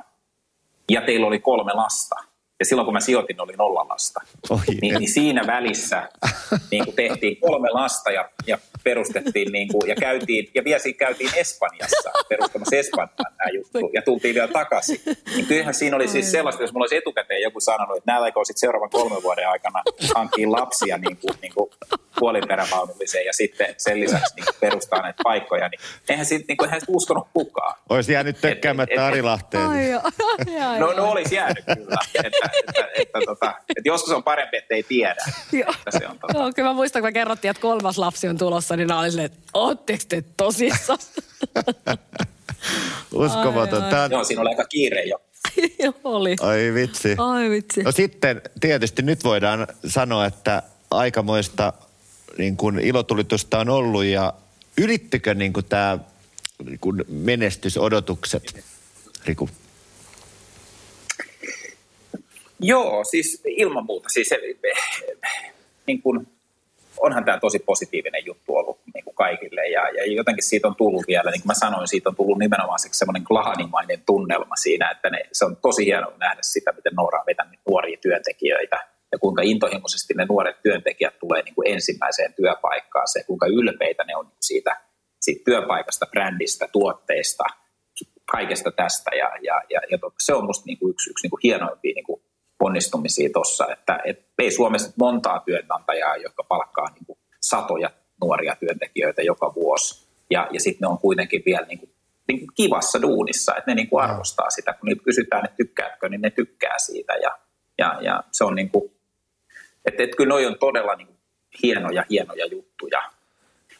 Ja teillä oli kolme lasta. Ja silloin kun mä sijoitin, oli nolla lasta. Oi, niin, niin siinä välissä niin kuin tehtiin kolme lasta ja, ja perustettiin niin kuin, ja käytiin, ja vielä siinä käytiin Espanjassa perustamassa Espanjaan tämä juttu ja tultiin vielä takaisin. Niin kyllähän siinä oli siis sellaista, jos mulla olisi etukäteen joku sanonut, että näillä sitten seuraavan kolmen vuoden aikana hankkiin lapsia niin kuin, niin kuin puoliperävaunulliseen ja sitten sen lisäksi niin perustaa näitä paikkoja, niin eihän siitä niin kuin, eihän siitä uskonut kukaan. Olisi jäänyt tökkäämättä Ari Lahteen. no, no olisi jäänyt kyllä. Että, että, että, tota, että joskus on parempi, että ei tiedä. että se on, tota. Joo, kyllä mä muistan, kun me kerrottiin, että kolmas lapsi on tulossa, niin oli silleen, että ootteko te tosissaan? Uskomaton. Ai. Joo, siinä oli aika kiire jo. oli. Ai vitsi. Ai vitsi. No sitten tietysti nyt voidaan sanoa, että aikamoista niin kuin ilotulitusta on ollut ja ylittikö niin kuin tämä niin kuin menestysodotukset, Riku? Joo, siis ilman muuta. Siis, niin kuin, onhan tämä tosi positiivinen juttu ollut niin kuin kaikille. Ja, ja jotenkin siitä on tullut vielä, niin kuin mä sanoin, siitä on tullut nimenomaan semmoinen klahanimainen tunnelma siinä, että ne, se on tosi hienoa nähdä sitä, miten Noora on vetänyt nuoria työntekijöitä ja kuinka intohimoisesti ne nuoret työntekijät tulee niin kuin ensimmäiseen työpaikkaan, se kuinka ylpeitä ne on siitä, siitä työpaikasta, brändistä, tuotteista, kaikesta tästä. Ja, ja, ja, ja se on musta niin kuin yksi, yksi niin kuin hienoimpia niin kuin onnistumisia tuossa, että et ei Suomessa montaa työnantajaa, jotka palkkaa niin kuin satoja nuoria työntekijöitä joka vuosi. Ja, ja sitten ne on kuitenkin vielä niin kuin, niin kuin kivassa duunissa, että ne niin kuin arvostaa sitä. Kun niitä kysytään, että tykkääkö, niin ne tykkää siitä. Ja, ja, ja se on niin kuin, että, että kyllä noi on todella niin kuin hienoja, hienoja juttuja.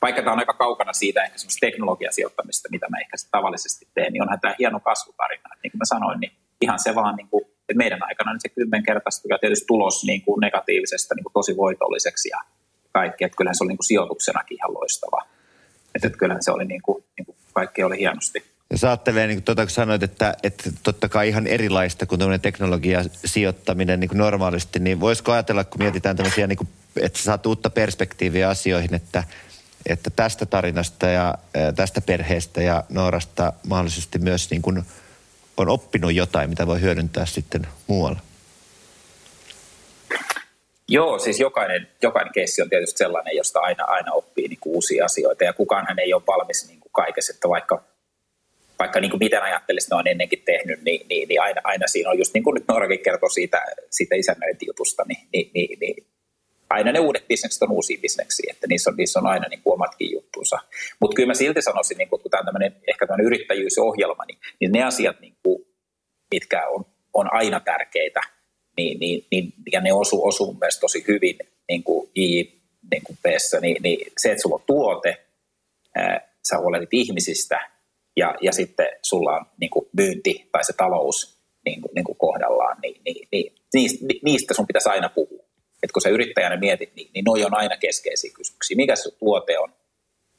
Vaikka tämä on aika kaukana siitä ehkä semmoista teknologiasijoittamista, mitä mä ehkä tavallisesti teen, niin onhan tämä hieno kasvutarina. Että niin kuin mä sanoin, niin ihan se vaan niin kuin et meidän aikana niin se kymmenkertaistui ja tietysti tulos niin kuin negatiivisesta niin kuin tosi voitolliseksi ja kaikki. Että kyllähän se oli niin kuin sijoituksenakin ihan loistava. Että et kyllähän se oli niin kuin, niin kuin kaikki oli hienosti. Ja sä ajattelee, niin kuin tuota, kun sanoit, että, että totta kai ihan erilaista kuin tämmöinen teknologiasijoittaminen niin kuin normaalisti, niin voisiko ajatella, kun mietitään tämmöisiä, niin kuin, että saat uutta perspektiiviä asioihin, että, että tästä tarinasta ja tästä perheestä ja Noorasta mahdollisesti myös niin kuin – on oppinut jotain, mitä voi hyödyntää sitten muualla? Joo, siis jokainen, jokainen keissi on tietysti sellainen, josta aina, aina oppii niin kuin uusia asioita ja kukaanhan ei ole valmis niin kuin kaikessa, että vaikka, vaikka niin kuin miten ajattelisi, ne on ennenkin tehnyt, niin, niin, niin aina, aina siinä on just niin kuin nyt Norakin kertoi siitä, siitä isännöintijutusta, niin, niin, niin, niin aina ne uudet bisnekset on uusia bisneksiä, että niissä on, niissä on aina niin kuin omatkin juttunsa. Mutta kyllä mä silti sanoisin, niin kun tämä on ehkä tämmöinen yrittäjyysohjelma, niin, niin ne asiat, niin kuin, mitkä on, on aina tärkeitä, niin, niin, niin, ja ne osuu, osuu myös tosi hyvin niin kuin I, niin kuin niin, niin se, että sulla on tuote, ää, sä huolehdit ihmisistä ja, ja sitten sulla on niin kuin myynti tai se talous niin kuin, niin kuin kohdallaan, niin, niin, niin niistä, niistä sun pitäisi aina puhua että kun sä yrittäjänä mietit, niin, niin noi on aina keskeisiä kysymyksiä. Mikä sun tuote on?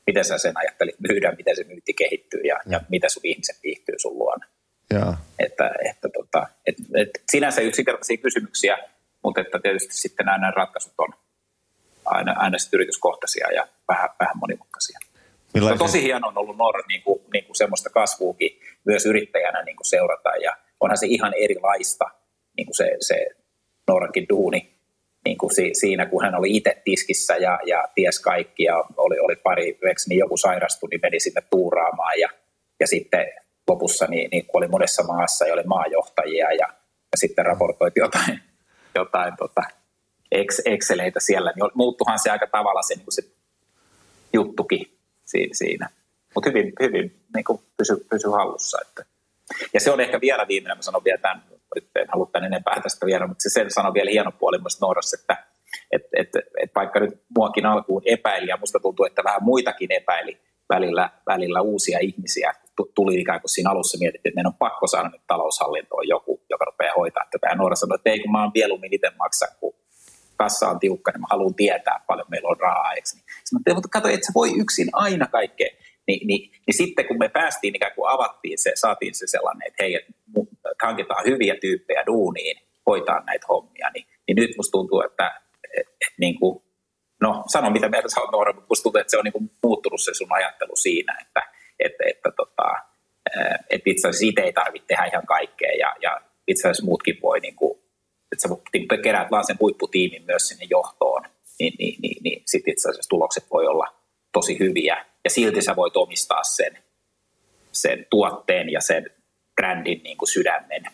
Miten sä sen ajattelit myydä? Miten se myynti kehittyy? Ja, ja mitä sun ihmiset viihtyy sun luona? Ja. Että, että tota, et, et sinänsä yksinkertaisia kysymyksiä, mutta että tietysti sitten nämä ratkaisut on aina, aina sitten yrityskohtaisia ja vähän, vähän monimutkaisia. Millaisia? No, tosi hieno on ollut Norra niin kuin, niin kuin semmoista kasvuukin myös yrittäjänä niin kuin seurata ja onhan se ihan erilaista niin kuin se, se Norrankin duuni niin kuin si, siinä, kun hän oli itse tiskissä ja, ja ties kaikki ja oli, oli pari niin joku sairastui, niin meni sinne tuuraamaan ja, ja sitten lopussa, niin, niin kun oli monessa maassa ja oli maajohtajia ja, ja sitten raportoit jotain, jotain tota, Exceleitä siellä, niin muuttuhan se aika tavalla se, niin se juttukin siinä. Mutta hyvin, hyvin niin kuin pysy, pysy hallussa. Että. Ja se on ehkä vielä viimeinen, mä sanon vielä tämän, en halua tämän enempää tästä vielä, mutta se sen sanon vielä hieno puoli myös Noorassa, että et, et, et vaikka nyt muakin alkuun epäili, ja musta tuntuu, että vähän muitakin epäili välillä, välillä uusia ihmisiä, tuli ikään kuin siinä alussa mietittiin, että meidän on pakko saada nyt taloushallintoon joku, joka rupeaa hoitaa tätä. Ja Noora sanoi, että ei kun mä oon mieluummin itse maksaa, kun kassa on tiukka, niin mä haluan tietää paljon meillä on rahaa. Eikö? Niin. Sanoin, mutta kato, että sä voi yksin aina kaikkea. Ni, niin, niin sitten kun me päästiin ikään kuin avattiin se, saatiin se sellainen, että hei, että hankitaan hyviä tyyppejä duuniin, hoitaa näitä hommia, niin, niin nyt musta tuntuu, että et, et, niin kuin, no sano mitä mieltä sä oot mutta musta tuntuu, että se on niin kuin muuttunut se sun ajattelu siinä, että, että, että, tota, että itse asiassa itse ei tarvitse tehdä ihan kaikkea ja, ja itse asiassa muutkin voi niin kuin, että sä keräät vaan sen huipputiimin myös sinne johtoon, niin, niin, niin, niin sitten itse asiassa tulokset voi olla tosi hyviä. Ja silti sä voit omistaa sen, sen tuotteen ja sen brändin niin kuin sydämen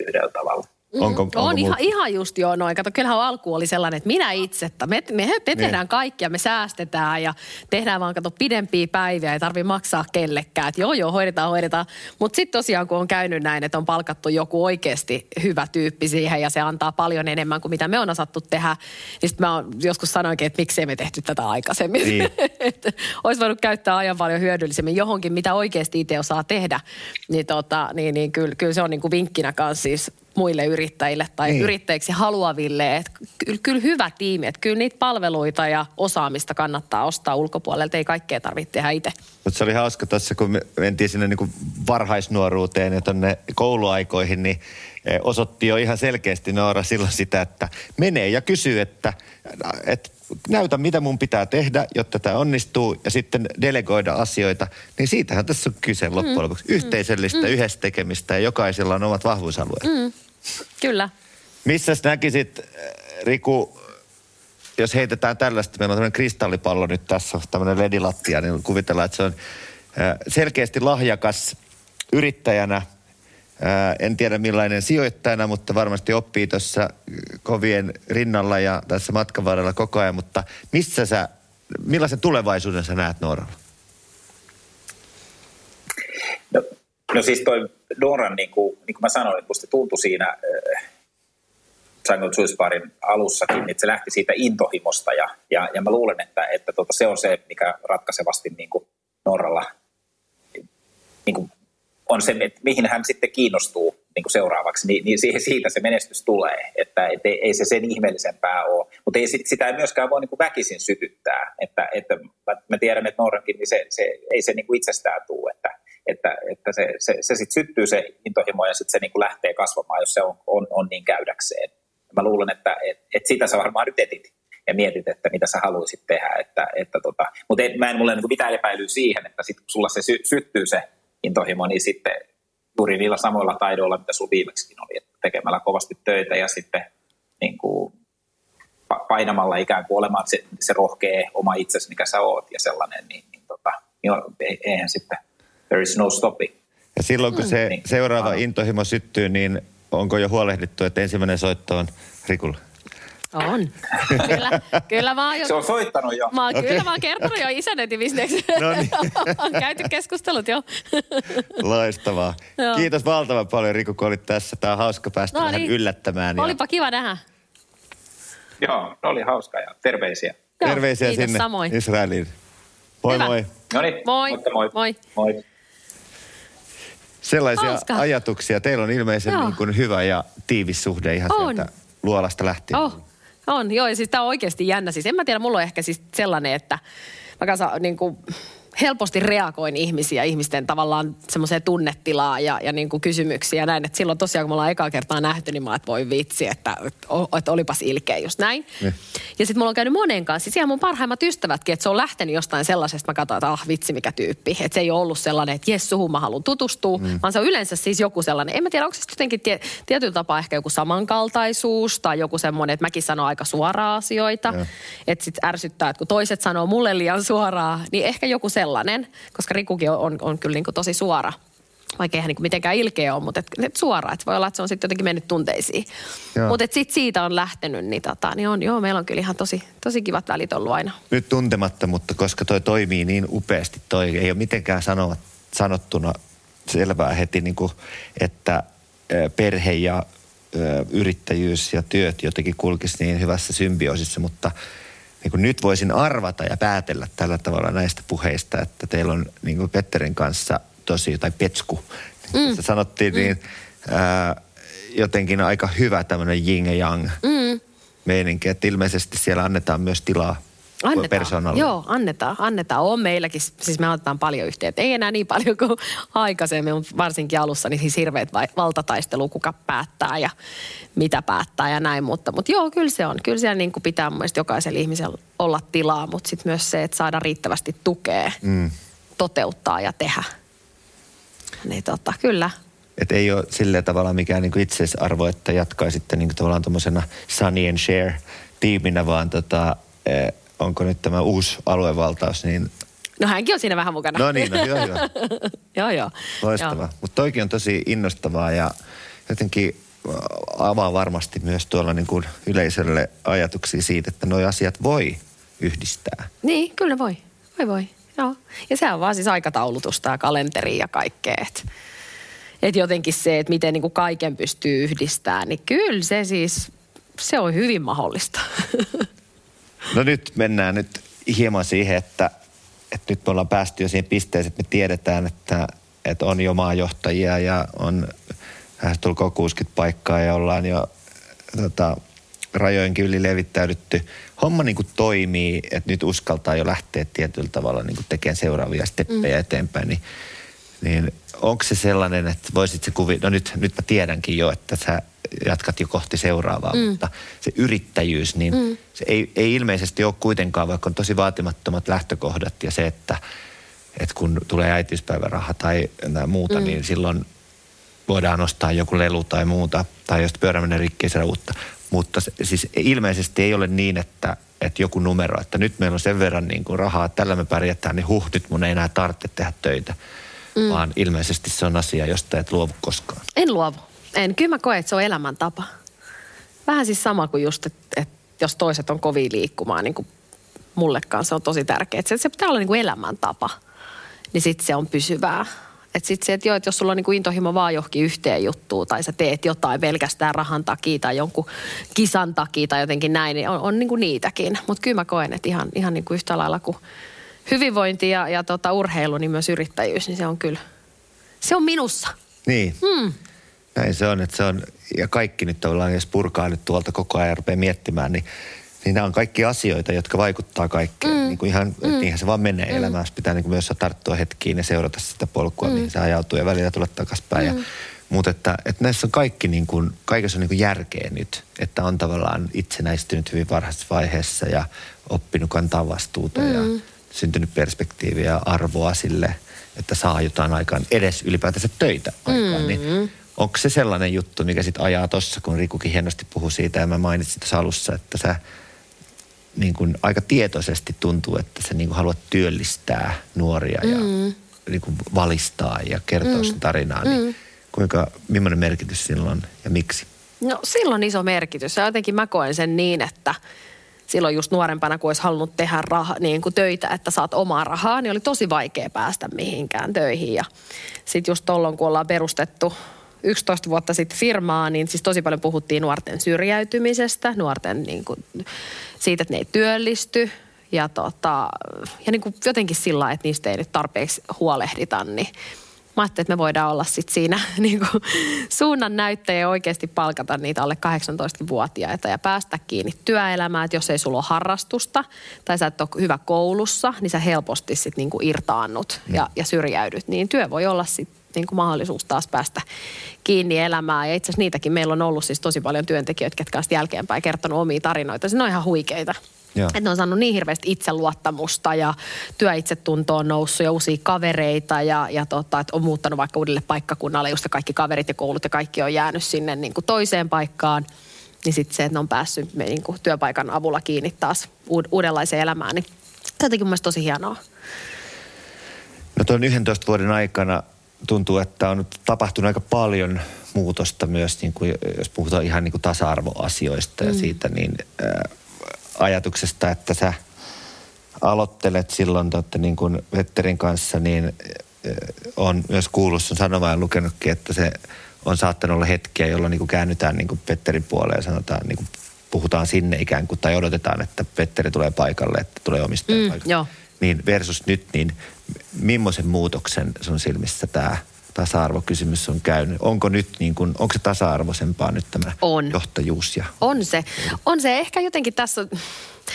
yhdellä tavalla. Onko, onko on ihan, ihan just joo noin. Kato, kyllähän alku oli sellainen, että minä itse, että me, me, me niin. tehdään kaikkia, me säästetään ja tehdään vaan kato pidempiä päiviä, ei tarvitse maksaa kellekään. Että joo joo, hoidetaan, hoidetaan. Mutta sitten tosiaan kun on käynyt näin, että on palkattu joku oikeasti hyvä tyyppi siihen ja se antaa paljon enemmän kuin mitä me on osattu tehdä, niin sitten mä joskus sanoinkin, että miksei me tehty tätä aikaisemmin. Niin. Olisi voinut käyttää ajan paljon hyödyllisemmin johonkin, mitä oikeasti itse osaa tehdä. Niin, tota, niin, niin kyllä, kyllä se on niin kuin vinkkinä kanssa siis muille yrittäjille tai niin. yrittäjiksi haluaville. Että kyllä, kyllä hyvä tiimi, että kyllä niitä palveluita ja osaamista kannattaa ostaa ulkopuolelta. Ei kaikkea tarvitse tehdä itse. Mutta se oli hauska tässä, kun me mentiin sinne niin kuin varhaisnuoruuteen ja tuonne kouluaikoihin, niin osoitti jo ihan selkeästi Noora silloin sitä, että menee ja kysyy, että, että näytä mitä mun pitää tehdä, jotta tämä onnistuu ja sitten delegoida asioita. Niin siitähän tässä on kyse loppujen mm. lopuksi. Yhteisöllistä, mm. yhdessä tekemistä ja jokaisella on omat vahvuusalueet. Mm. Kyllä. Missä näkisit, äh, Riku, jos heitetään tällaista, meillä on tämmöinen kristallipallo nyt tässä, tämmöinen ledilattia, niin kuvitellaan, että se on äh, selkeästi lahjakas yrittäjänä. En tiedä millainen sijoittajana, mutta varmasti oppii tuossa kovien rinnalla ja tässä matkan varrella koko ajan. Mutta missä sä, millaisen tulevaisuuden sä näet Nooralla? No, no siis toi Nooran, niin kuin, niin kuin mä sanoin, että musta tuntui siinä äh, Jungle Juice alussakin, että se lähti siitä intohimosta ja, ja, ja mä luulen, että, että tota, se on se, mikä ratkaisevasti niin kuin niin kuin on se, että mihin hän sitten kiinnostuu niin kuin seuraavaksi, niin, niin siitä se menestys tulee. Että et ei, ei se sen ihmeellisempää ole. Mutta ei, sitä ei myöskään voi niin kuin väkisin sytyttää. Että, että mä tiedän, että Norrankin, niin se, se, ei se niin kuin itsestään tule. Että, että, että se, se, se sitten syttyy se intohimo ja sitten se niin kuin lähtee kasvamaan, jos se on, on, on niin käydäkseen. Mä luulen, että et, et sitä sä varmaan nyt etit ja mietit, että mitä sä haluaisit tehdä. Että, että tota, mutta mä en mulle niin mitään epäilyä siihen, että sit sulla se sy, syttyy se intohimo, niin sitten juuri niillä samoilla taidoilla, mitä sun viimeksikin oli, että tekemällä kovasti töitä ja sitten niin kuin painamalla ikään kuin olemaan se, se rohkea oma itsesi, mikä sä oot ja sellainen, niin, niin, tota, niin eihän sitten, there is no stopping. Ja silloin kun se niin, seuraava intohimo syttyy, niin onko jo huolehdittu, että ensimmäinen soitto on Rikulla? On. Kyllä, kyllä mä oon jo... Se on soittanut jo. Mä oon, okay. Kyllä mä oon kertonut jo isänetibisneksi. No niin. on käyty keskustelut jo. Loistavaa. Joo. Kiitos valtavan paljon Riku, kun olit tässä. Tää on hauska päästä no, vähän niin. yllättämään. Olipa ja... kiva nähdä. Joo, oli hauska ja terveisiä. Joo, terveisiä kiitos, sinne samoin. Israeliin. Moi Hyvä. moi. No niin, moi. moi. moi. moi. Sellaisia Hauska. ajatuksia. Teillä on ilmeisen niin kuin hyvä ja tiivis suhde ihan on. sieltä luolasta lähtien. Oh. On, joo, ja siis tämä on oikeasti jännä. Siis en mä tiedä, mulla on ehkä siis sellainen, että mä kanssa niin kuin, helposti reagoin ihmisiä, ihmisten tavallaan semmoiseen tunnetilaan ja, ja niin kuin kysymyksiä ja näin. Että silloin tosiaan, kun me ollaan ekaa kertaa nähty, niin mä että voi vitsi, että, että, että olipas ilkeä just näin. Ne. Ja sitten mulla on käynyt monen kanssa, siis ihan mun parhaimmat ystävätkin, että se on lähtenyt jostain sellaisesta, mä katsoin, että ah vitsi mikä tyyppi. Että se ei ole ollut sellainen, että jes suhun mä haluan tutustua, mm. vaan se on yleensä siis joku sellainen, en mä tiedä, onko se jotenkin tie, tietyllä tapaa ehkä joku samankaltaisuus tai joku semmoinen, että mäkin sanon aika suoraa asioita. Että sitten ärsyttää, että kun toiset sanoo mulle liian suoraa, niin ehkä joku sellainen, koska Rikukin on, on, on kyllä niin kuin tosi suora vaikka eihän niin mitenkään ilkeä ole, mutta et, et suora, että voi olla, että se on sitten jotenkin mennyt tunteisiin. Mutta sitten siitä on lähtenyt, niin, tota, niin on, joo, meillä on kyllä ihan tosi, tosi kivat välit ollut aina. Nyt tuntematta, mutta koska toi toimii niin upeasti, toi ei ole mitenkään sanoa, sanottuna selvää heti, niin kuin, että perhe ja yrittäjyys ja työt jotenkin kulkisi niin hyvässä symbioosissa, mutta niin kuin nyt voisin arvata ja päätellä tällä tavalla näistä puheista, että teillä on niin kuin Petterin kanssa tosi, tai Petsku, niin mm. sanottiin, mm. niin ää, jotenkin aika hyvä tämmöinen yin ja yang mm. meininki, että ilmeisesti siellä annetaan myös tilaa Annetaan. persoonalle. Joo, annetaan. Annetaan. On meilläkin, siis me otetaan paljon yhteyttä. Ei enää niin paljon kuin aikaisemmin, mutta varsinkin alussa niin siis hirveät valtataistelu, kuka päättää ja mitä päättää ja näin. Mutta, mutta joo, kyllä se on. Kyllä siellä niin kuin pitää mun jokaisella ihmisellä olla tilaa, mutta sitten myös se, että saada riittävästi tukea mm. toteuttaa ja tehdä. Niin tota, kyllä. Et ei ole sillä tavalla mikään niin itseisarvo, että jatkaisitte niin tavallaan tuommoisena Sunny and Share tiiminä, vaan tota, eh, onko nyt tämä uusi aluevaltaus, niin... No hänkin on siinä vähän mukana. No niin, no hyvä, hyvä. joo, joo. Loistavaa. Mutta toikin on tosi innostavaa ja jotenkin äh, avaa varmasti myös tuolla niin kuin yleisölle ajatuksia siitä, että nuo asiat voi yhdistää. Niin, kyllä voi. Voi voi, joo. Ja se on vaan siis aikataulutusta ja kalenteri ja kaikkea. Että et jotenkin se, että miten niin kuin kaiken pystyy yhdistämään, niin kyllä se siis, se on hyvin mahdollista. No nyt mennään nyt hieman siihen, että, että nyt me ollaan päästy jo siihen pisteeseen, että me tiedetään, että, että on jo maajohtajia ja on tulkoon 60 paikkaa ja ollaan jo tota, rajojenkin yli levittäydytty. Homma niin kuin toimii, että nyt uskaltaa jo lähteä tietyllä tavalla niin kuin tekemään seuraavia steppejä mm. eteenpäin, niin, niin onko se sellainen, että voisit se kuvi... No nyt, nyt mä tiedänkin jo, että sä jatkat jo kohti seuraavaa, mm. mutta se yrittäjyys, niin mm. se ei, ei ilmeisesti ole kuitenkaan, vaikka on tosi vaatimattomat lähtökohdat ja se, että, että kun tulee äitiyspäiväraha tai muuta, mm. niin silloin voidaan ostaa joku lelu tai muuta, tai jos pyörä menee rikki, uutta. Mutta se, siis ilmeisesti ei ole niin, että, että joku numero, että nyt meillä on sen verran niin kuin rahaa, että tällä me pärjätään, niin huh, nyt mun ei enää tarvitse tehdä töitä. Mm. Vaan ilmeisesti se on asia, josta et luovu koskaan. En luovu. En. Kyllä mä koen, että se on elämäntapa. Vähän siis sama kuin just, että, että jos toiset on kovin liikkumaan, niin kuin mullekaan se on tosi tärkeää. Se, se pitää olla niin kuin elämäntapa, niin sitten se on pysyvää. Että sitten se, että joo, että jos sulla on niin kuin intohimo vaan johonkin yhteen juttuun tai sä teet jotain pelkästään rahan takia tai jonkun kisan takia tai jotenkin näin, niin on, on niin kuin niitäkin. Mutta kyllä mä koen, että ihan, ihan niin kuin yhtä lailla kuin hyvinvointi ja, ja tota urheilu, niin myös yrittäjyys, niin se on kyllä, se on minussa. Niin. Hmm. Näin se on, että se on, ja kaikki nyt tavallaan, jos purkaa nyt tuolta koko ajan rupeaa miettimään, niin, niin nämä on kaikki asioita, jotka vaikuttaa kaikkeen. Mm. Niin kuin ihan, mm. niinhän se vaan menee mm. elämässä. Pitää niin kuin myös tarttua hetkiin ja seurata sitä polkua, mm. mihin se ajautuu ja välillä tulla takaspäin. Mm. mutta että, että näissä on kaikki niin kuin, kaikessa on niin kuin järkeä nyt. Että on tavallaan itsenäistynyt hyvin varhaisessa vaiheessa ja oppinut kantaa vastuuta mm. ja syntynyt perspektiiviä ja arvoa sille, että saa jotain aikaan, edes ylipäätänsä töitä aikaan. Niin mm. Niin onko se sellainen juttu, mikä sitten ajaa tuossa, kun Rikukin hienosti puhui siitä ja mä mainitsin tuossa alussa, että sä niin kuin aika tietoisesti tuntuu, että sä niin kuin haluat työllistää nuoria ja mm. niin kuin valistaa ja kertoa mm. sen tarinaa, niin mm. kuinka, millainen merkitys sillä on ja miksi? No silloin iso merkitys ja jotenkin mä koen sen niin, että silloin just nuorempana, kun olisi halunnut tehdä raha, niin kuin töitä, että saat omaa rahaa, niin oli tosi vaikea päästä mihinkään töihin. Ja sitten just tollon, kun ollaan perustettu 11 vuotta sitten firmaa, niin siis tosi paljon puhuttiin nuorten syrjäytymisestä, nuorten niin kuin, siitä, että ne ei työllisty. Ja, tota, ja niin kuin jotenkin sillä että niistä ei nyt tarpeeksi huolehdita, niin Mä ajattelin, että me voidaan olla sit siinä niin kuin, suunnan näyttäjä ja oikeasti palkata niitä alle 18-vuotiaita ja päästä kiinni työelämään. Että jos ei sulla ole harrastusta tai sä et ole hyvä koulussa, niin sä helposti sit niin kuin irtaannut ja, ja syrjäydyt. Niin työ voi olla sitten niin kuin mahdollisuus taas päästä kiinni elämään. Ja itse asiassa niitäkin meillä on ollut siis tosi paljon työntekijöitä, ketkä on jälkeenpäin kertonut omia tarinoita. Se on ihan huikeita. Joo. Että ne on saanut niin hirveästi itseluottamusta ja työitsetunto on noussut ja uusia kavereita ja, ja tota, että on muuttanut vaikka uudelle paikkakunnalle, just kaikki kaverit ja koulut ja kaikki on jäänyt sinne niin kuin toiseen paikkaan. Niin sitten se, että ne on päässyt me, niin kuin työpaikan avulla kiinni taas uud- uudenlaiseen elämään, niin se on jotenkin mun tosi hienoa. No tuon 11 vuoden aikana tuntuu, että on tapahtunut aika paljon muutosta myös, niin kuin, jos puhutaan ihan niin kuin tasa-arvoasioista ja siitä, niin ää, ajatuksesta, että sä aloittelet silloin totta, niin kuin Vetterin kanssa, niin ää, on myös kuullut sun sanomaan ja lukenutkin, että se on saattanut olla hetkiä, jolloin niin kuin käännytään niin kuin Petterin puoleen ja sanotaan, niin kuin puhutaan sinne ikään kuin, tai odotetaan, että Petteri tulee paikalle, että tulee omistaja Mm, paikalle. joo. Niin versus nyt, niin millaisen muutoksen sun silmissä tämä tasa-arvokysymys on käynyt? Onko nyt niin kuin, onko se tasa-arvoisempaa nyt tämä On. johtajuus? Ja, On se. On se ehkä jotenkin tässä,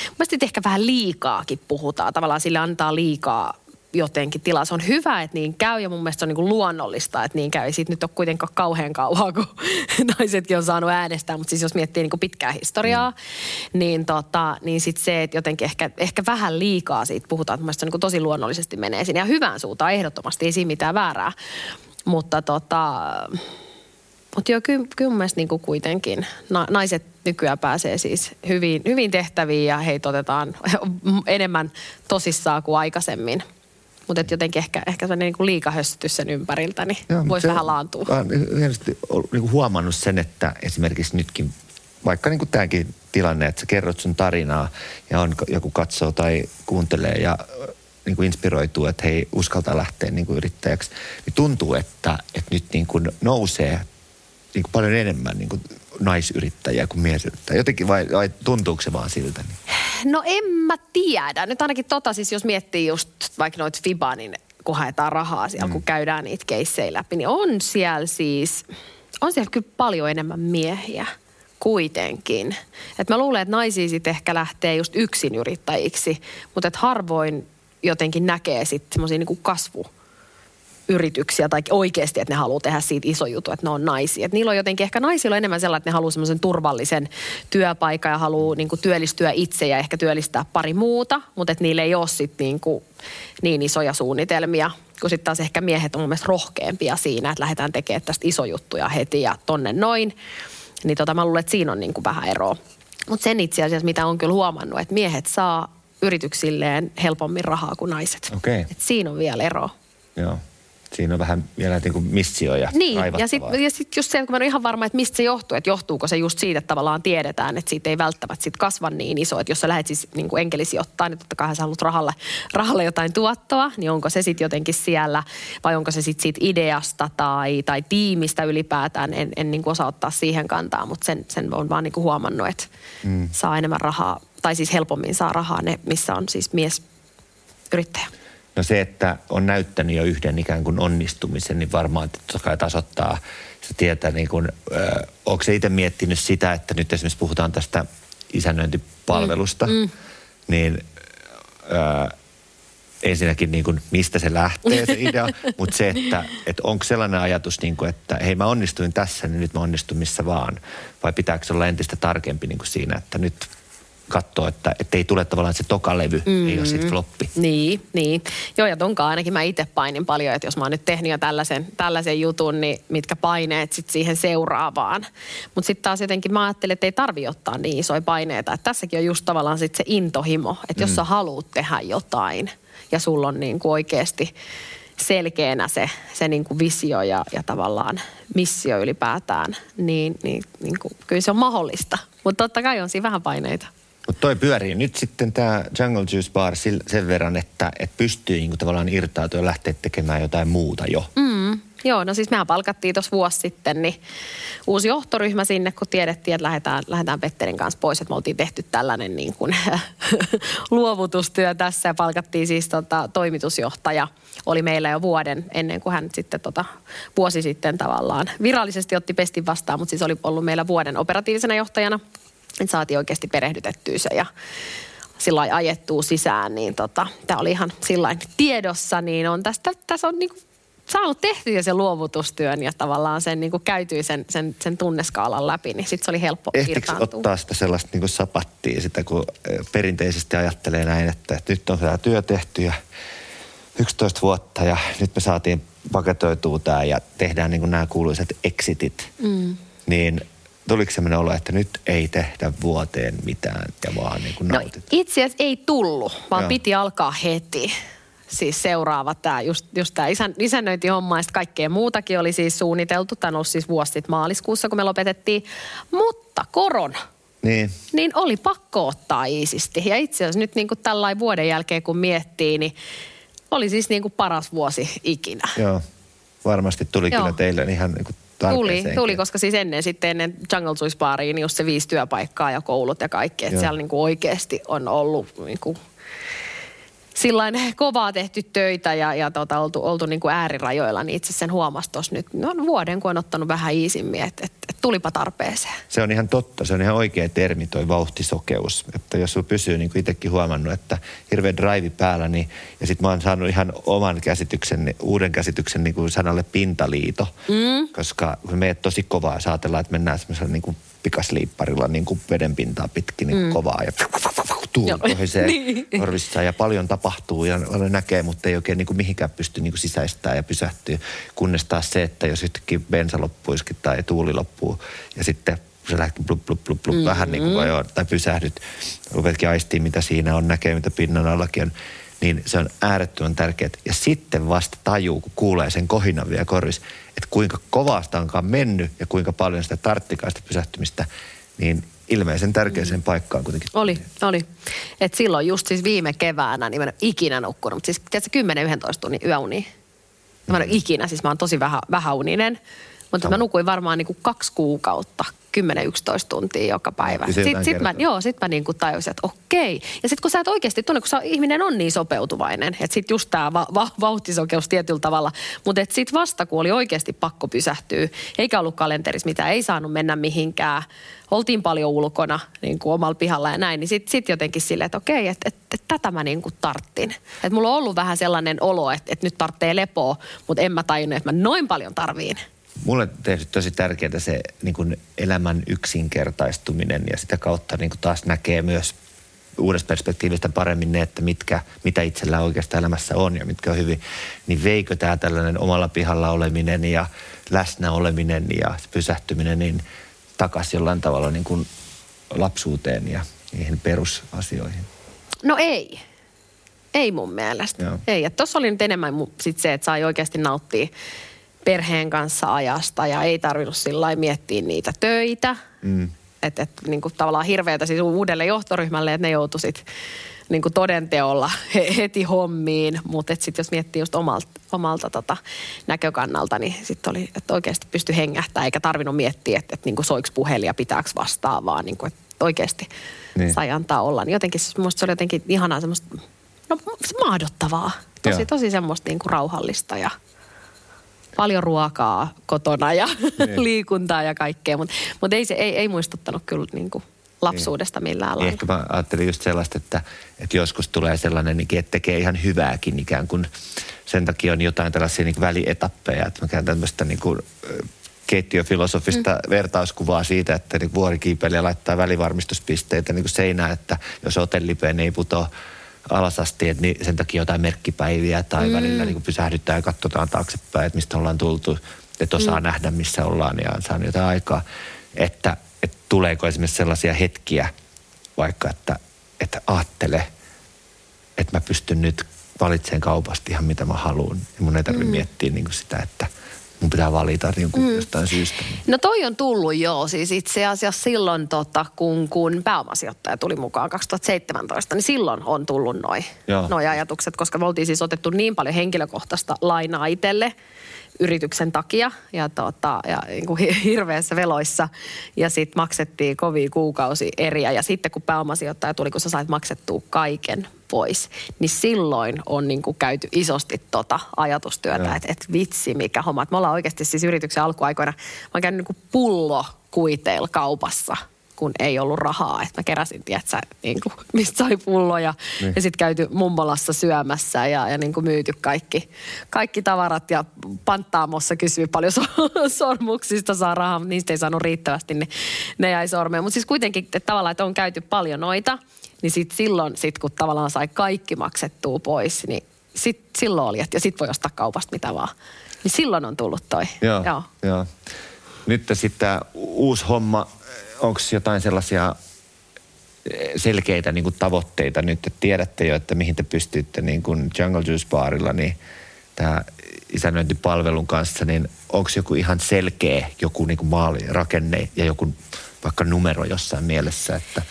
mielestäni ehkä vähän liikaakin puhutaan. Tavallaan sille antaa liikaa jotenkin tilaa. Se on hyvä, että niin käy ja mun mielestä se on niin kuin luonnollista, että niin käy. Ei siitä nyt ole kuitenkaan kauhean kauan, kun naisetkin on saanut äänestää. Mutta siis jos miettii niin kuin pitkää historiaa, mm. niin, tota, niin sitten se, että jotenkin ehkä, ehkä vähän liikaa siitä puhutaan. Että mun mielestä se niin kuin tosi luonnollisesti menee sinne. Ja hyvään suuntaan ehdottomasti, ei siinä mitään väärää. Mutta tota, mutta joo, kyllä, kyllä mun mielestä niin kuin kuitenkin na, naiset nykyään pääsee siis hyvin, hyvin tehtäviin ja heitä otetaan enemmän tosissaan kuin aikaisemmin. Mutta jotenkin ehkä, ehkä sellainen niin liikahössytys sen ympäriltä, niin voisi vähän laantua. Oon hienosti niin huomannut sen, että esimerkiksi nytkin, vaikka niin kuin tämäkin tilanne, että sä kerrot sun tarinaa ja on, joku katsoo tai kuuntelee ja niin kuin inspiroituu, että hei, uskaltaa lähteä niin kuin yrittäjäksi, niin tuntuu, että, että nyt niin kuin nousee niin kuin paljon enemmän niin kuin naisyrittäjiä kuin miesyrittäjiä. Jotenkin vai, vai tuntuuko se vaan siltä? Niin? No en mä tiedä. Nyt ainakin tota siis, jos miettii just vaikka noita Fibanin, kun haetaan rahaa siellä, mm. kun käydään niitä keissejä läpi, niin on siellä siis, on siellä kyllä paljon enemmän miehiä kuitenkin. Et mä luulen, että naisia sitten ehkä lähtee just yksin yrittäjiksi, mutta et harvoin jotenkin näkee sitten semmoisia niinku kasvu yrityksiä tai oikeasti, että ne haluaa tehdä siitä iso juttu, että ne on naisia. Et niillä on jotenkin, ehkä naisilla on enemmän sellainen, että ne haluaa semmoisen turvallisen työpaikan ja haluaa niinku työllistyä itse ja ehkä työllistää pari muuta, mutta että niillä ei ole sit niinku niin isoja suunnitelmia, kun sitten taas ehkä miehet on mun mielestä rohkeampia siinä, että lähdetään tekemään tästä iso juttuja heti ja tonne noin. Niin tota, mä luulen, että siinä on niinku vähän eroa. Mutta sen itse asiassa, mitä on kyllä huomannut, että miehet saa yrityksilleen helpommin rahaa kuin naiset. Okei. Et siinä on vielä ero. Joo. Siinä on vähän vielä niin kuin missioja Niin, ja sitten ja sit just se, kun mä en ole ihan varma, että mistä se johtuu, että johtuuko se just siitä, että tavallaan tiedetään, että siitä ei välttämättä sit kasva niin iso, että jos sä lähdet siis niin kuin enkelisijoittaa, niin totta kai sä haluat rahalle, rahalle jotain tuottoa, niin onko se sitten jotenkin siellä, vai onko se sitten siitä ideasta tai, tai tiimistä ylipäätään, en, en niin kuin osaa ottaa siihen kantaa, mutta sen, sen on vaan niin kuin huomannut, että mm. saa enemmän rahaa, tai siis helpommin saa rahaa ne, missä on siis mies yrittäjä. No se, että on näyttänyt jo yhden ikään kuin onnistumisen, niin varmaan totta kai tasoittaa se tietää, niin kuin, äh, onko se itse miettinyt sitä, että nyt esimerkiksi puhutaan tästä isännöintipalvelusta, mm. Mm. niin äh, ensinnäkin niin kuin, mistä se lähtee se idea, mutta se, että, että onko sellainen ajatus, niin kuin, että hei mä onnistuin tässä, niin nyt mä onnistun missä vaan, vai pitääkö se olla entistä tarkempi niin kuin siinä, että nyt katsoo, että ei tule tavallaan se tokalevy, mm. ei ole sitten floppi. Niin, niin. Joo, ja tonkaan ainakin mä itse painin paljon, että jos mä oon nyt tehnyt jo tällaisen, tällaisen jutun, niin mitkä paineet sitten siihen seuraavaan. Mutta sitten taas jotenkin mä ajattelin, että ei tarvi ottaa niin isoja paineita. Että tässäkin on just tavallaan sitten se intohimo, että jos mm. sä haluat tehdä jotain ja sulla on niin kuin oikeasti selkeänä se, se niin kuin visio ja, ja tavallaan missio ylipäätään, niin, niin, niin kuin, kyllä se on mahdollista. Mutta totta kai on siinä vähän paineita. Mutta toi pyörii nyt sitten tämä Jungle Juice Bar sen verran, että et pystyy niinku tavallaan irtautumaan ja lähteä tekemään jotain muuta jo. Mm, Joo, no siis mehän palkattiin tuossa vuosi sitten niin uusi johtoryhmä sinne, kun tiedettiin, että lähdetään, lähdetään Petterin kanssa pois. Että me oltiin tehty tällainen niin kuin luovutustyö tässä ja palkattiin siis tota, toimitusjohtaja. Oli meillä jo vuoden ennen kuin hän sitten tota, vuosi sitten tavallaan virallisesti otti pestin vastaan, mutta siis oli ollut meillä vuoden operatiivisena johtajana. Että saatiin oikeasti perehdytettyä se ja sillä ajettua sisään, niin tota, tämä oli ihan sillä tiedossa, niin on tästä, tässä on niinku saanut tehtyä sen luovutustyön ja tavallaan sen niin käytyi sen, sen, sen tunneskaalan läpi, niin sitten se oli helppo Ehtikö ottaa sitä sellaista niin sapattia, sitä kun perinteisesti ajattelee näin, että, että nyt on tämä työ tehty ja 11 vuotta ja nyt me saatiin paketoitua tämä ja tehdään niin nämä kuuluiset exitit. Mm. Niin tuliko sellainen olo, että nyt ei tehdä vuoteen mitään ja vaan niin kuin no, itse asiassa ei tullut, vaan Joo. piti alkaa heti. Siis seuraava tämä, just, just tämä isän, isännöintihomma ja kaikkea muutakin oli siis suunniteltu. Tämä on ollut siis vuosi sitten maaliskuussa, kun me lopetettiin. Mutta korona. Niin. Niin oli pakko ottaa iisisti. Ja itse asiassa nyt niin kuin tällainen vuoden jälkeen, kun miettii, niin oli siis niin kuin paras vuosi ikinä. Joo, varmasti tuli Joo. kyllä teille ihan niin kuin Tuli, tuli, koska siis ennen sitten ennen Jungle Juice Bariin niin just se viisi työpaikkaa ja koulut ja kaikki. Että siellä niin kuin oikeasti on ollut niin kuin sillain kovaa tehty töitä ja, ja tota, oltu, oltu niin kuin äärirajoilla, niin itse sen huomasi tuossa nyt no, vuoden, kun on ottanut vähän iisimmin, että et, et tulipa tarpeeseen. Se on ihan totta, se on ihan oikea termi toi vauhtisokeus. Että jos sulla pysyy, niin kuin itsekin huomannut, että hirveä drive päällä, niin, ja sitten mä oon saanut ihan oman käsityksen, uuden käsityksen niin kuin sanalle pintaliito, mm. koska kun meet tosi kovaa ja saatellaan, että mennään semmoisella niin kuin pikasliipparilla niin kuin vedenpintaa pitkin niin mm. kovaa ja tuuli kohisee niin. korvissa ja paljon tapahtuu ja näkee, mutta ei oikein niin kuin mihinkään pysty niin kuin sisäistää ja pysähtyä. Kunnes taas se, että jos yhtäkkiä bensa loppuisikin tai tuuli loppuu ja sitten se lähti blup, blup, blup, blup, mm-hmm. vähän niin kuin voi, tai pysähdyt, rupetkin aistiin, mitä siinä on, näkee, mitä pinnan allakin on, niin se on äärettömän tärkeää. Ja sitten vasta tajuu, kun kuulee sen kohinan vielä korvissa, että kuinka kovasta onkaan mennyt ja kuinka paljon sitä tarttikaa sitä pysähtymistä, niin ilmeisen tärkeäseen mm. paikkaan kuitenkin. Oli, oli. Et silloin just siis viime keväänä, niin mä en ole ikinä nukkunut, mutta siis tiedätkö 10-11 tunnin yöuni. Mä en ole ikinä, siis mä oon tosi vähä, vähäuninen. Mutta mä nukuin varmaan niin kuin kaksi kuukautta 10-11 tuntia joka päivä. Sitten sit mä, joo, sit mä niin kuin tajusin, että okei. Ja sitten kun sä et oikeasti tunne, kun sä, ihminen on niin sopeutuvainen, että sitten just tämä va, va, vauhtisokeus tietyllä tavalla. Mutta sitten vasta, kun oli oikeasti pakko pysähtyä, eikä ollut kalenterissa mitään, ei saanut mennä mihinkään, oltiin paljon ulkona niin kuin omalla pihalla ja näin, niin sitten sit jotenkin silleen, että okei, että et, et, tätä mä niin kuin tarttin. Että mulla on ollut vähän sellainen olo, että, että nyt tarvitsee lepoa, mutta en mä tajunnut, että mä noin paljon tarviin mulle tehty tosi tärkeää se niin kuin elämän yksinkertaistuminen ja sitä kautta niin kuin taas näkee myös uudesta perspektiivistä paremmin ne, että mitkä, mitä itsellä oikeastaan elämässä on ja mitkä on hyvin, niin veikö tämä tällainen omalla pihalla oleminen ja läsnä oleminen ja pysähtyminen niin takaisin jollain tavalla niin kuin lapsuuteen ja niihin perusasioihin? No ei. Ei mun mielestä. Joo. Ei. Tuossa oli nyt enemmän sit se, että sai oikeasti nauttia perheen kanssa ajasta ja ei tarvinnut sillä miettiä niitä töitä. Mm. Että et, niin kuin tavallaan hirveätä siis uudelle johtoryhmälle, että ne joutu sit niin kuin todenteolla heti hommiin. Mutta sitten jos miettii just omalta, omalta tota näkökannalta, niin sitten oli, että oikeasti pysty hengähtää eikä tarvinnut miettiä, että, että niin kuin soiks puhelin ja pitääkö vastaa, vaan niin kuin, että oikeasti niin. sai antaa olla. Niin jotenkin se oli jotenkin ihanaa semmoista, no mahdottavaa. Tosi, tosi semmoista niin kuin rauhallista ja – paljon ruokaa kotona ja niin. liikuntaa ja kaikkea, mutta mut ei, se, ei, ei muistuttanut kyllä niin kuin lapsuudesta millään niin. lailla. Ehkä mä ajattelin just sellaista, että, että joskus tulee sellainen, että tekee ihan hyvääkin ikään kuin. Sen takia on jotain tällaisia niin välietappeja, että mä käyn tämmöistä niin kuin, keittiöfilosofista mm. vertauskuvaa siitä, että niin vuorikiipeilijä laittaa välivarmistuspisteitä niin kuin seinään, että jos hotellipeen ei putoa alas asti, että niin sen takia jotain merkkipäiviä tai mm. välillä niin pysähdytään ja katsotaan taaksepäin, että mistä ollaan tultu, että osaa mm. nähdä, missä ollaan ja on saanut jotain aikaa. Että, että tuleeko esimerkiksi sellaisia hetkiä, vaikka että, että ajattele, että mä pystyn nyt valitsemaan kaupasta ihan mitä mä haluan. Ja mun ei tarvitse mm. miettiä niin sitä, että – mun pitää valita niin kuin mm. jostain syystä. No toi on tullut joo, siis itse asiassa silloin tota, kun, kun pääomasijoittaja tuli mukaan 2017, niin silloin on tullut noin noi ajatukset, koska me oltiin siis otettu niin paljon henkilökohtaista lainaa itselle yrityksen takia ja, tota, ja niin kuin hirveässä veloissa. Ja sitten maksettiin kovia kuukausi eriä. Ja sitten kun pääomasijoittaja tuli, kun sä sait maksettua kaiken pois, niin silloin on niin kuin käyty isosti tota ajatustyötä, että et vitsi mikä homma. Et me ollaan oikeasti siis yrityksen alkuaikoina, mä oon käynyt niin kuin pullo kuiteilla kaupassa kun ei ollut rahaa. Että mä keräsin, tiedätkö, niin kuin, mistä sai pulloja. Niin. Ja sitten käyty mummolassa syömässä ja, ja niin kuin myyty kaikki, kaikki tavarat. Ja panttaamossa kysyi paljon so, sormuksista saa rahaa, mutta niistä ei saanut riittävästi, niin ne jäi sormeen. Mutta siis kuitenkin että tavallaan, että on käyty paljon noita, niin sit silloin, sit kun tavallaan sai kaikki maksettua pois, niin sit, silloin oli, että ja sit voi ostaa kaupasta mitä vaan. Niin silloin on tullut toi. Joo, joo. joo. Nyt sitten uusi homma, onko jotain sellaisia eh, selkeitä niin kuin tavoitteita nyt, että tiedätte jo, että mihin te pystytte niin kuin Jungle Juice Barilla, niin tämä isännöintipalvelun kanssa, niin onko joku ihan selkeä joku niin kuin maalirakenne ja joku vaikka numero jossain mielessä, että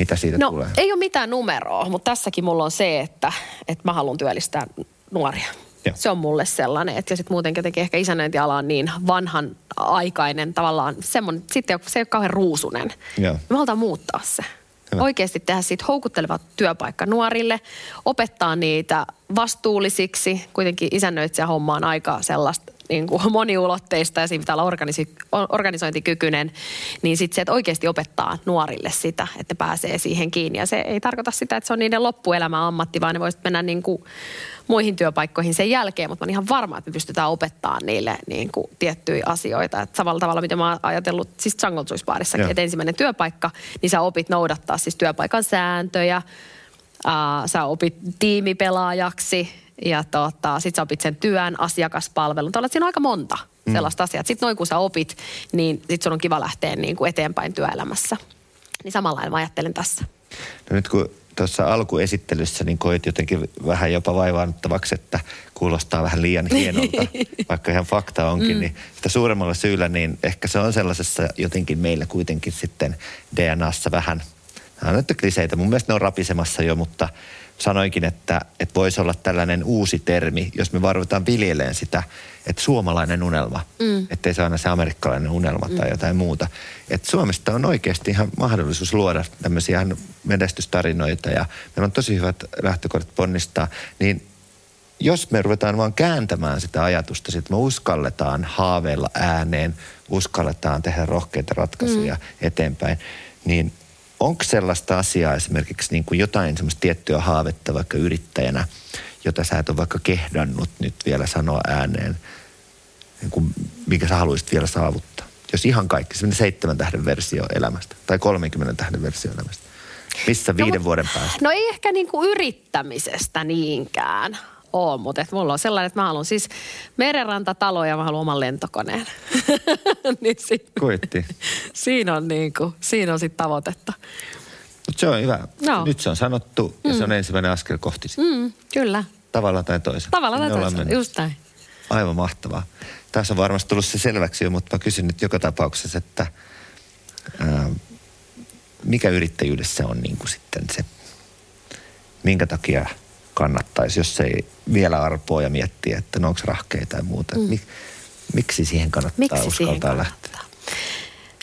mitä siitä no, tulee? ei ole mitään numeroa, mutta tässäkin mulla on se, että, että mä haluan työllistää nuoria. Joo. Se on mulle sellainen, että ja sitten muutenkin jotenkin ehkä isännöintiala on niin vanhan aikainen tavallaan semmoinen, sitten se ei ole kauhean ruusunen. Joo. Me halutaan muuttaa se. Hyvä. Oikeasti tehdä siitä houkutteleva työpaikka nuorille, opettaa niitä vastuullisiksi. Kuitenkin isännöitsijä homma on aika sellaista niin kuin moniulotteista ja siinä pitää olla organisi- organisointikykyinen, niin sitten se, että oikeasti opettaa nuorille sitä, että pääsee siihen kiinni. Ja se ei tarkoita sitä, että se on niiden loppuelämä ammatti, vaan ne voisivat mennä niin kuin muihin työpaikkoihin sen jälkeen, mutta mä olen ihan varma, että me pystytään opettamaan niille niin kuin tiettyjä asioita. Että samalla tavalla, mitä mä oon ajatellut siis Jungle Juice Barissakin, että ensimmäinen työpaikka, niin sä opit noudattaa siis työpaikan sääntöjä, Uh, sä opit tiimipelaajaksi ja tota, sit sä opit sen työn, asiakaspalvelun. Tuolla siinä on aika monta mm. sellaista asiaa. Sitten noin kun sä opit, niin sit sun on kiva lähteä niin kuin eteenpäin työelämässä. Niin samalla mä ajattelen tässä. No nyt kun tuossa alkuesittelyssä niin koit jotenkin vähän jopa vaivaannuttavaksi, että kuulostaa vähän liian hienolta, vaikka ihan fakta onkin, mm. niin sitä suuremmalla syyllä, niin ehkä se on sellaisessa jotenkin meillä kuitenkin sitten DNAssa vähän, nämä on nyt kliseitä, mun mielestä ne on rapisemassa jo, mutta sanoinkin, että, että voisi olla tällainen uusi termi, jos me varutaan viljeleen sitä, että suomalainen unelma, mm. ettei se aina se amerikkalainen unelma mm. tai jotain muuta. Että Suomesta on oikeasti ihan mahdollisuus luoda tämmöisiä menestystarinoita ja meillä on tosi hyvät lähtökohdat ponnistaa, niin jos me ruvetaan vaan kääntämään sitä ajatusta, että me uskalletaan haaveilla ääneen, uskalletaan tehdä rohkeita ratkaisuja mm. eteenpäin, niin onko sellaista asiaa esimerkiksi niin kuin jotain semmoista tiettyä haavetta vaikka yrittäjänä, jota sä et ole vaikka kehdannut nyt vielä sanoa ääneen, niin kuin, mikä sä haluaisit vielä saavuttaa? Jos ihan kaikki, semmoinen seitsemän tähden versio elämästä tai 30 tähden versio elämästä. Missä no, viiden no, vuoden päästä? No ei ehkä niin kuin yrittämisestä niinkään ole, mutta että mulla on sellainen, että mä haluan siis merenrantatalo ja mä haluan oman lentokoneen. niin sit, Kuitti. Siinä on, niin kuin, siinä on sitten tavoitetta. Mutta se on hyvä. No. Nyt se on sanottu ja mm. se on mm. ensimmäinen askel kohti sitä. Mm, kyllä. Tavalla tai toisella. Tavalla tai toisella, just näin. Aivan mahtavaa. Tässä on varmasti tullut se selväksi jo, mutta mä kysyn nyt joka tapauksessa, että ää, mikä yrittäjyydessä on niin kuin sitten se, minkä takia kannattaisi, jos ei vielä arpoa ja miettiä, että no onko rahkeita tai muuta. Mm. Mik, miksi siihen kannattaa miksi uskaltaa siihen kannattaa? lähteä?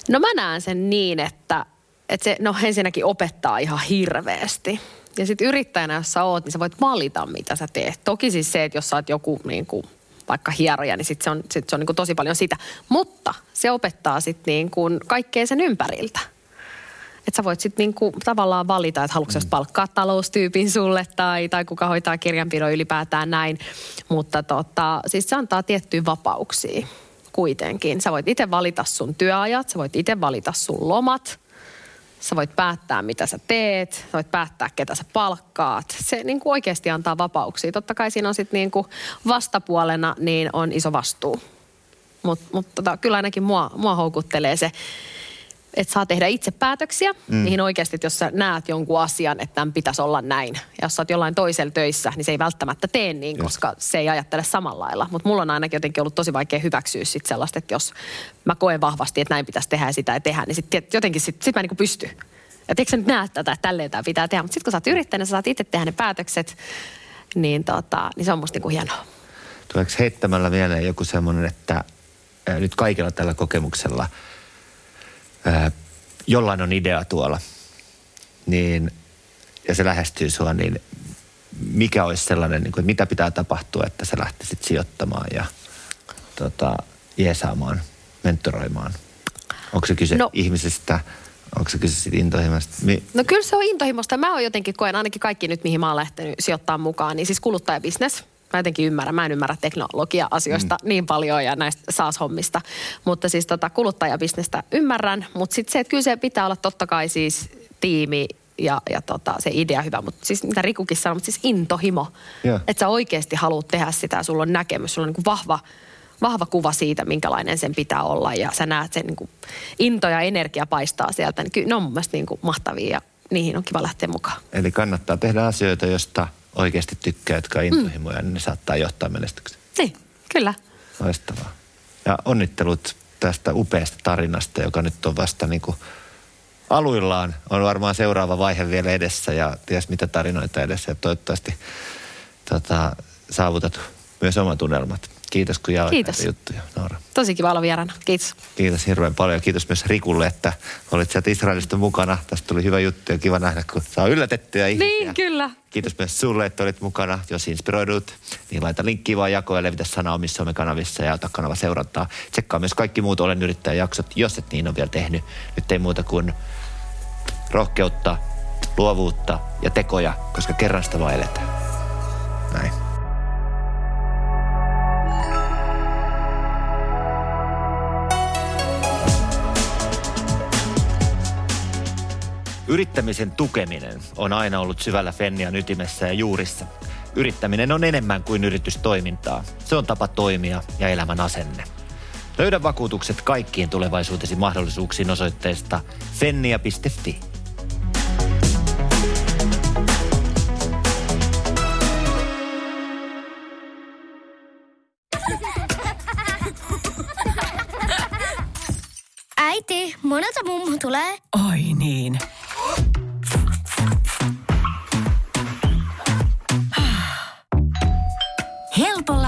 No mä näen sen niin, että, että se no ensinnäkin opettaa ihan hirveästi. Ja sitten yrittäjänä, jos sä oot, niin sä voit valita, mitä sä teet. Toki siis se, että jos sä oot joku niin kuin, vaikka hieroja, niin sit se on, sit se on niin kuin tosi paljon sitä. Mutta se opettaa sitten niin kuin kaikkea sen ympäriltä että sä voit sitten niinku tavallaan valita, että haluatko mm. palkkaa taloustyypin sulle tai, tai kuka hoitaa kirjanpidon ylipäätään näin. Mutta tota, siis se antaa tiettyjä vapauksia kuitenkin. Sä voit itse valita sun työajat, sä voit itse valita sun lomat. Sä voit päättää, mitä sä teet. Sä voit päättää, ketä sä palkkaat. Se niin kuin oikeasti antaa vapauksia. Totta kai siinä on sitten niin kuin vastapuolena niin on iso vastuu. Mutta mut tota, kyllä ainakin mua, mua houkuttelee se että saa tehdä itse päätöksiä, mm. niihin oikeasti, että jos sä näet jonkun asian, että tämän pitäisi olla näin. Ja jos sä oot jollain toisella töissä, niin se ei välttämättä tee niin, Just. koska se ei ajattele samalla lailla. Mutta mulla on ainakin jotenkin ollut tosi vaikea hyväksyä sit sellaista, että jos mä koen vahvasti, että näin pitäisi tehdä ja sitä ei tehdä, niin sit, jotenkin sit, sit mä en niin pysty. Ja eikö sä nyt näe tätä, että tälleen tämä pitää tehdä. Mutta sitten kun sä oot yrittäjänä, sä saat itse tehdä ne päätökset, niin, tota, niin se on musta niin kuin hienoa. tuleeko heittämällä mieleen joku semmoinen, että nyt kaikilla tällä kokemuksella ää, jollain on idea tuolla, niin, ja se lähestyy sua, niin mikä olisi sellainen, niin kuin, mitä pitää tapahtua, että sä lähtisit sijoittamaan ja tota, jeesaamaan, mentoroimaan? Onko se kyse no. Ihmisestä, onko se kyse siitä intohimosta? Mi- No kyllä se on intohimosta. Mä oon jotenkin koen, ainakin kaikki nyt, mihin mä oon lähtenyt sijoittaa mukaan, niin siis kuluttajabisnes. Mä jotenkin ymmärrän, mä en ymmärrä teknologia-asioista mm. niin paljon ja näistä SaaS-hommista. Mutta siis tota kuluttajabisnestä ymmärrän, mutta sitten se, että kyllä se pitää olla totta kai siis tiimi ja, ja tota, se idea hyvä, mutta siis mitä Rikukin sanoi, mutta siis intohimo. Joo. Että sä oikeasti haluat tehdä sitä, sulla on näkemys, sulla on niin vahva, vahva kuva siitä, minkälainen sen pitää olla ja sä näet sen niin kuin into ja energia paistaa sieltä. Niin kyllä ne on mun mielestä niin kuin mahtavia ja niihin on kiva lähteä mukaan. Eli kannattaa tehdä asioita, josta oikeasti tykkää, jotka on intohimoja, niin ne saattaa johtaa menestykseen. Niin, kyllä. Loistavaa. Ja onnittelut tästä upeasta tarinasta, joka nyt on vasta niin kuin aluillaan. On varmaan seuraava vaihe vielä edessä ja ties mitä tarinoita edessä. Ja toivottavasti tota, saavutat myös omat unelmat. Kiitos kun jaoit Kiitos. näitä juttuja, Noora. Tosi kiva olla vieraana. Kiitos. Kiitos hirveän paljon. Kiitos myös Rikulle, että olit sieltä Israelista mukana. Tästä tuli hyvä juttu ja kiva nähdä, kun saa yllätettyjä ihmisiä. Niin, kyllä. Kiitos myös sulle, että olit mukana. Jos inspiroidut, niin laita linkkiä vaan jakoon ja levitä sanaa omissa kanavissa ja ota kanava seurantaa. Tsekkaa myös kaikki muut Olen yrittäjä jaksot, jos et niin ole vielä tehnyt. Nyt ei muuta kuin rohkeutta, luovuutta ja tekoja, koska kerran sitä vaan eletään. Näin. Yrittämisen tukeminen on aina ollut syvällä Fennian ytimessä ja juurissa. Yrittäminen on enemmän kuin yritystoimintaa. Se on tapa toimia ja elämän asenne. Löydä vakuutukset kaikkiin tulevaisuutesi mahdollisuuksiin osoitteesta fennia.fi. Äiti, monelta mummu tulee? Oi niin.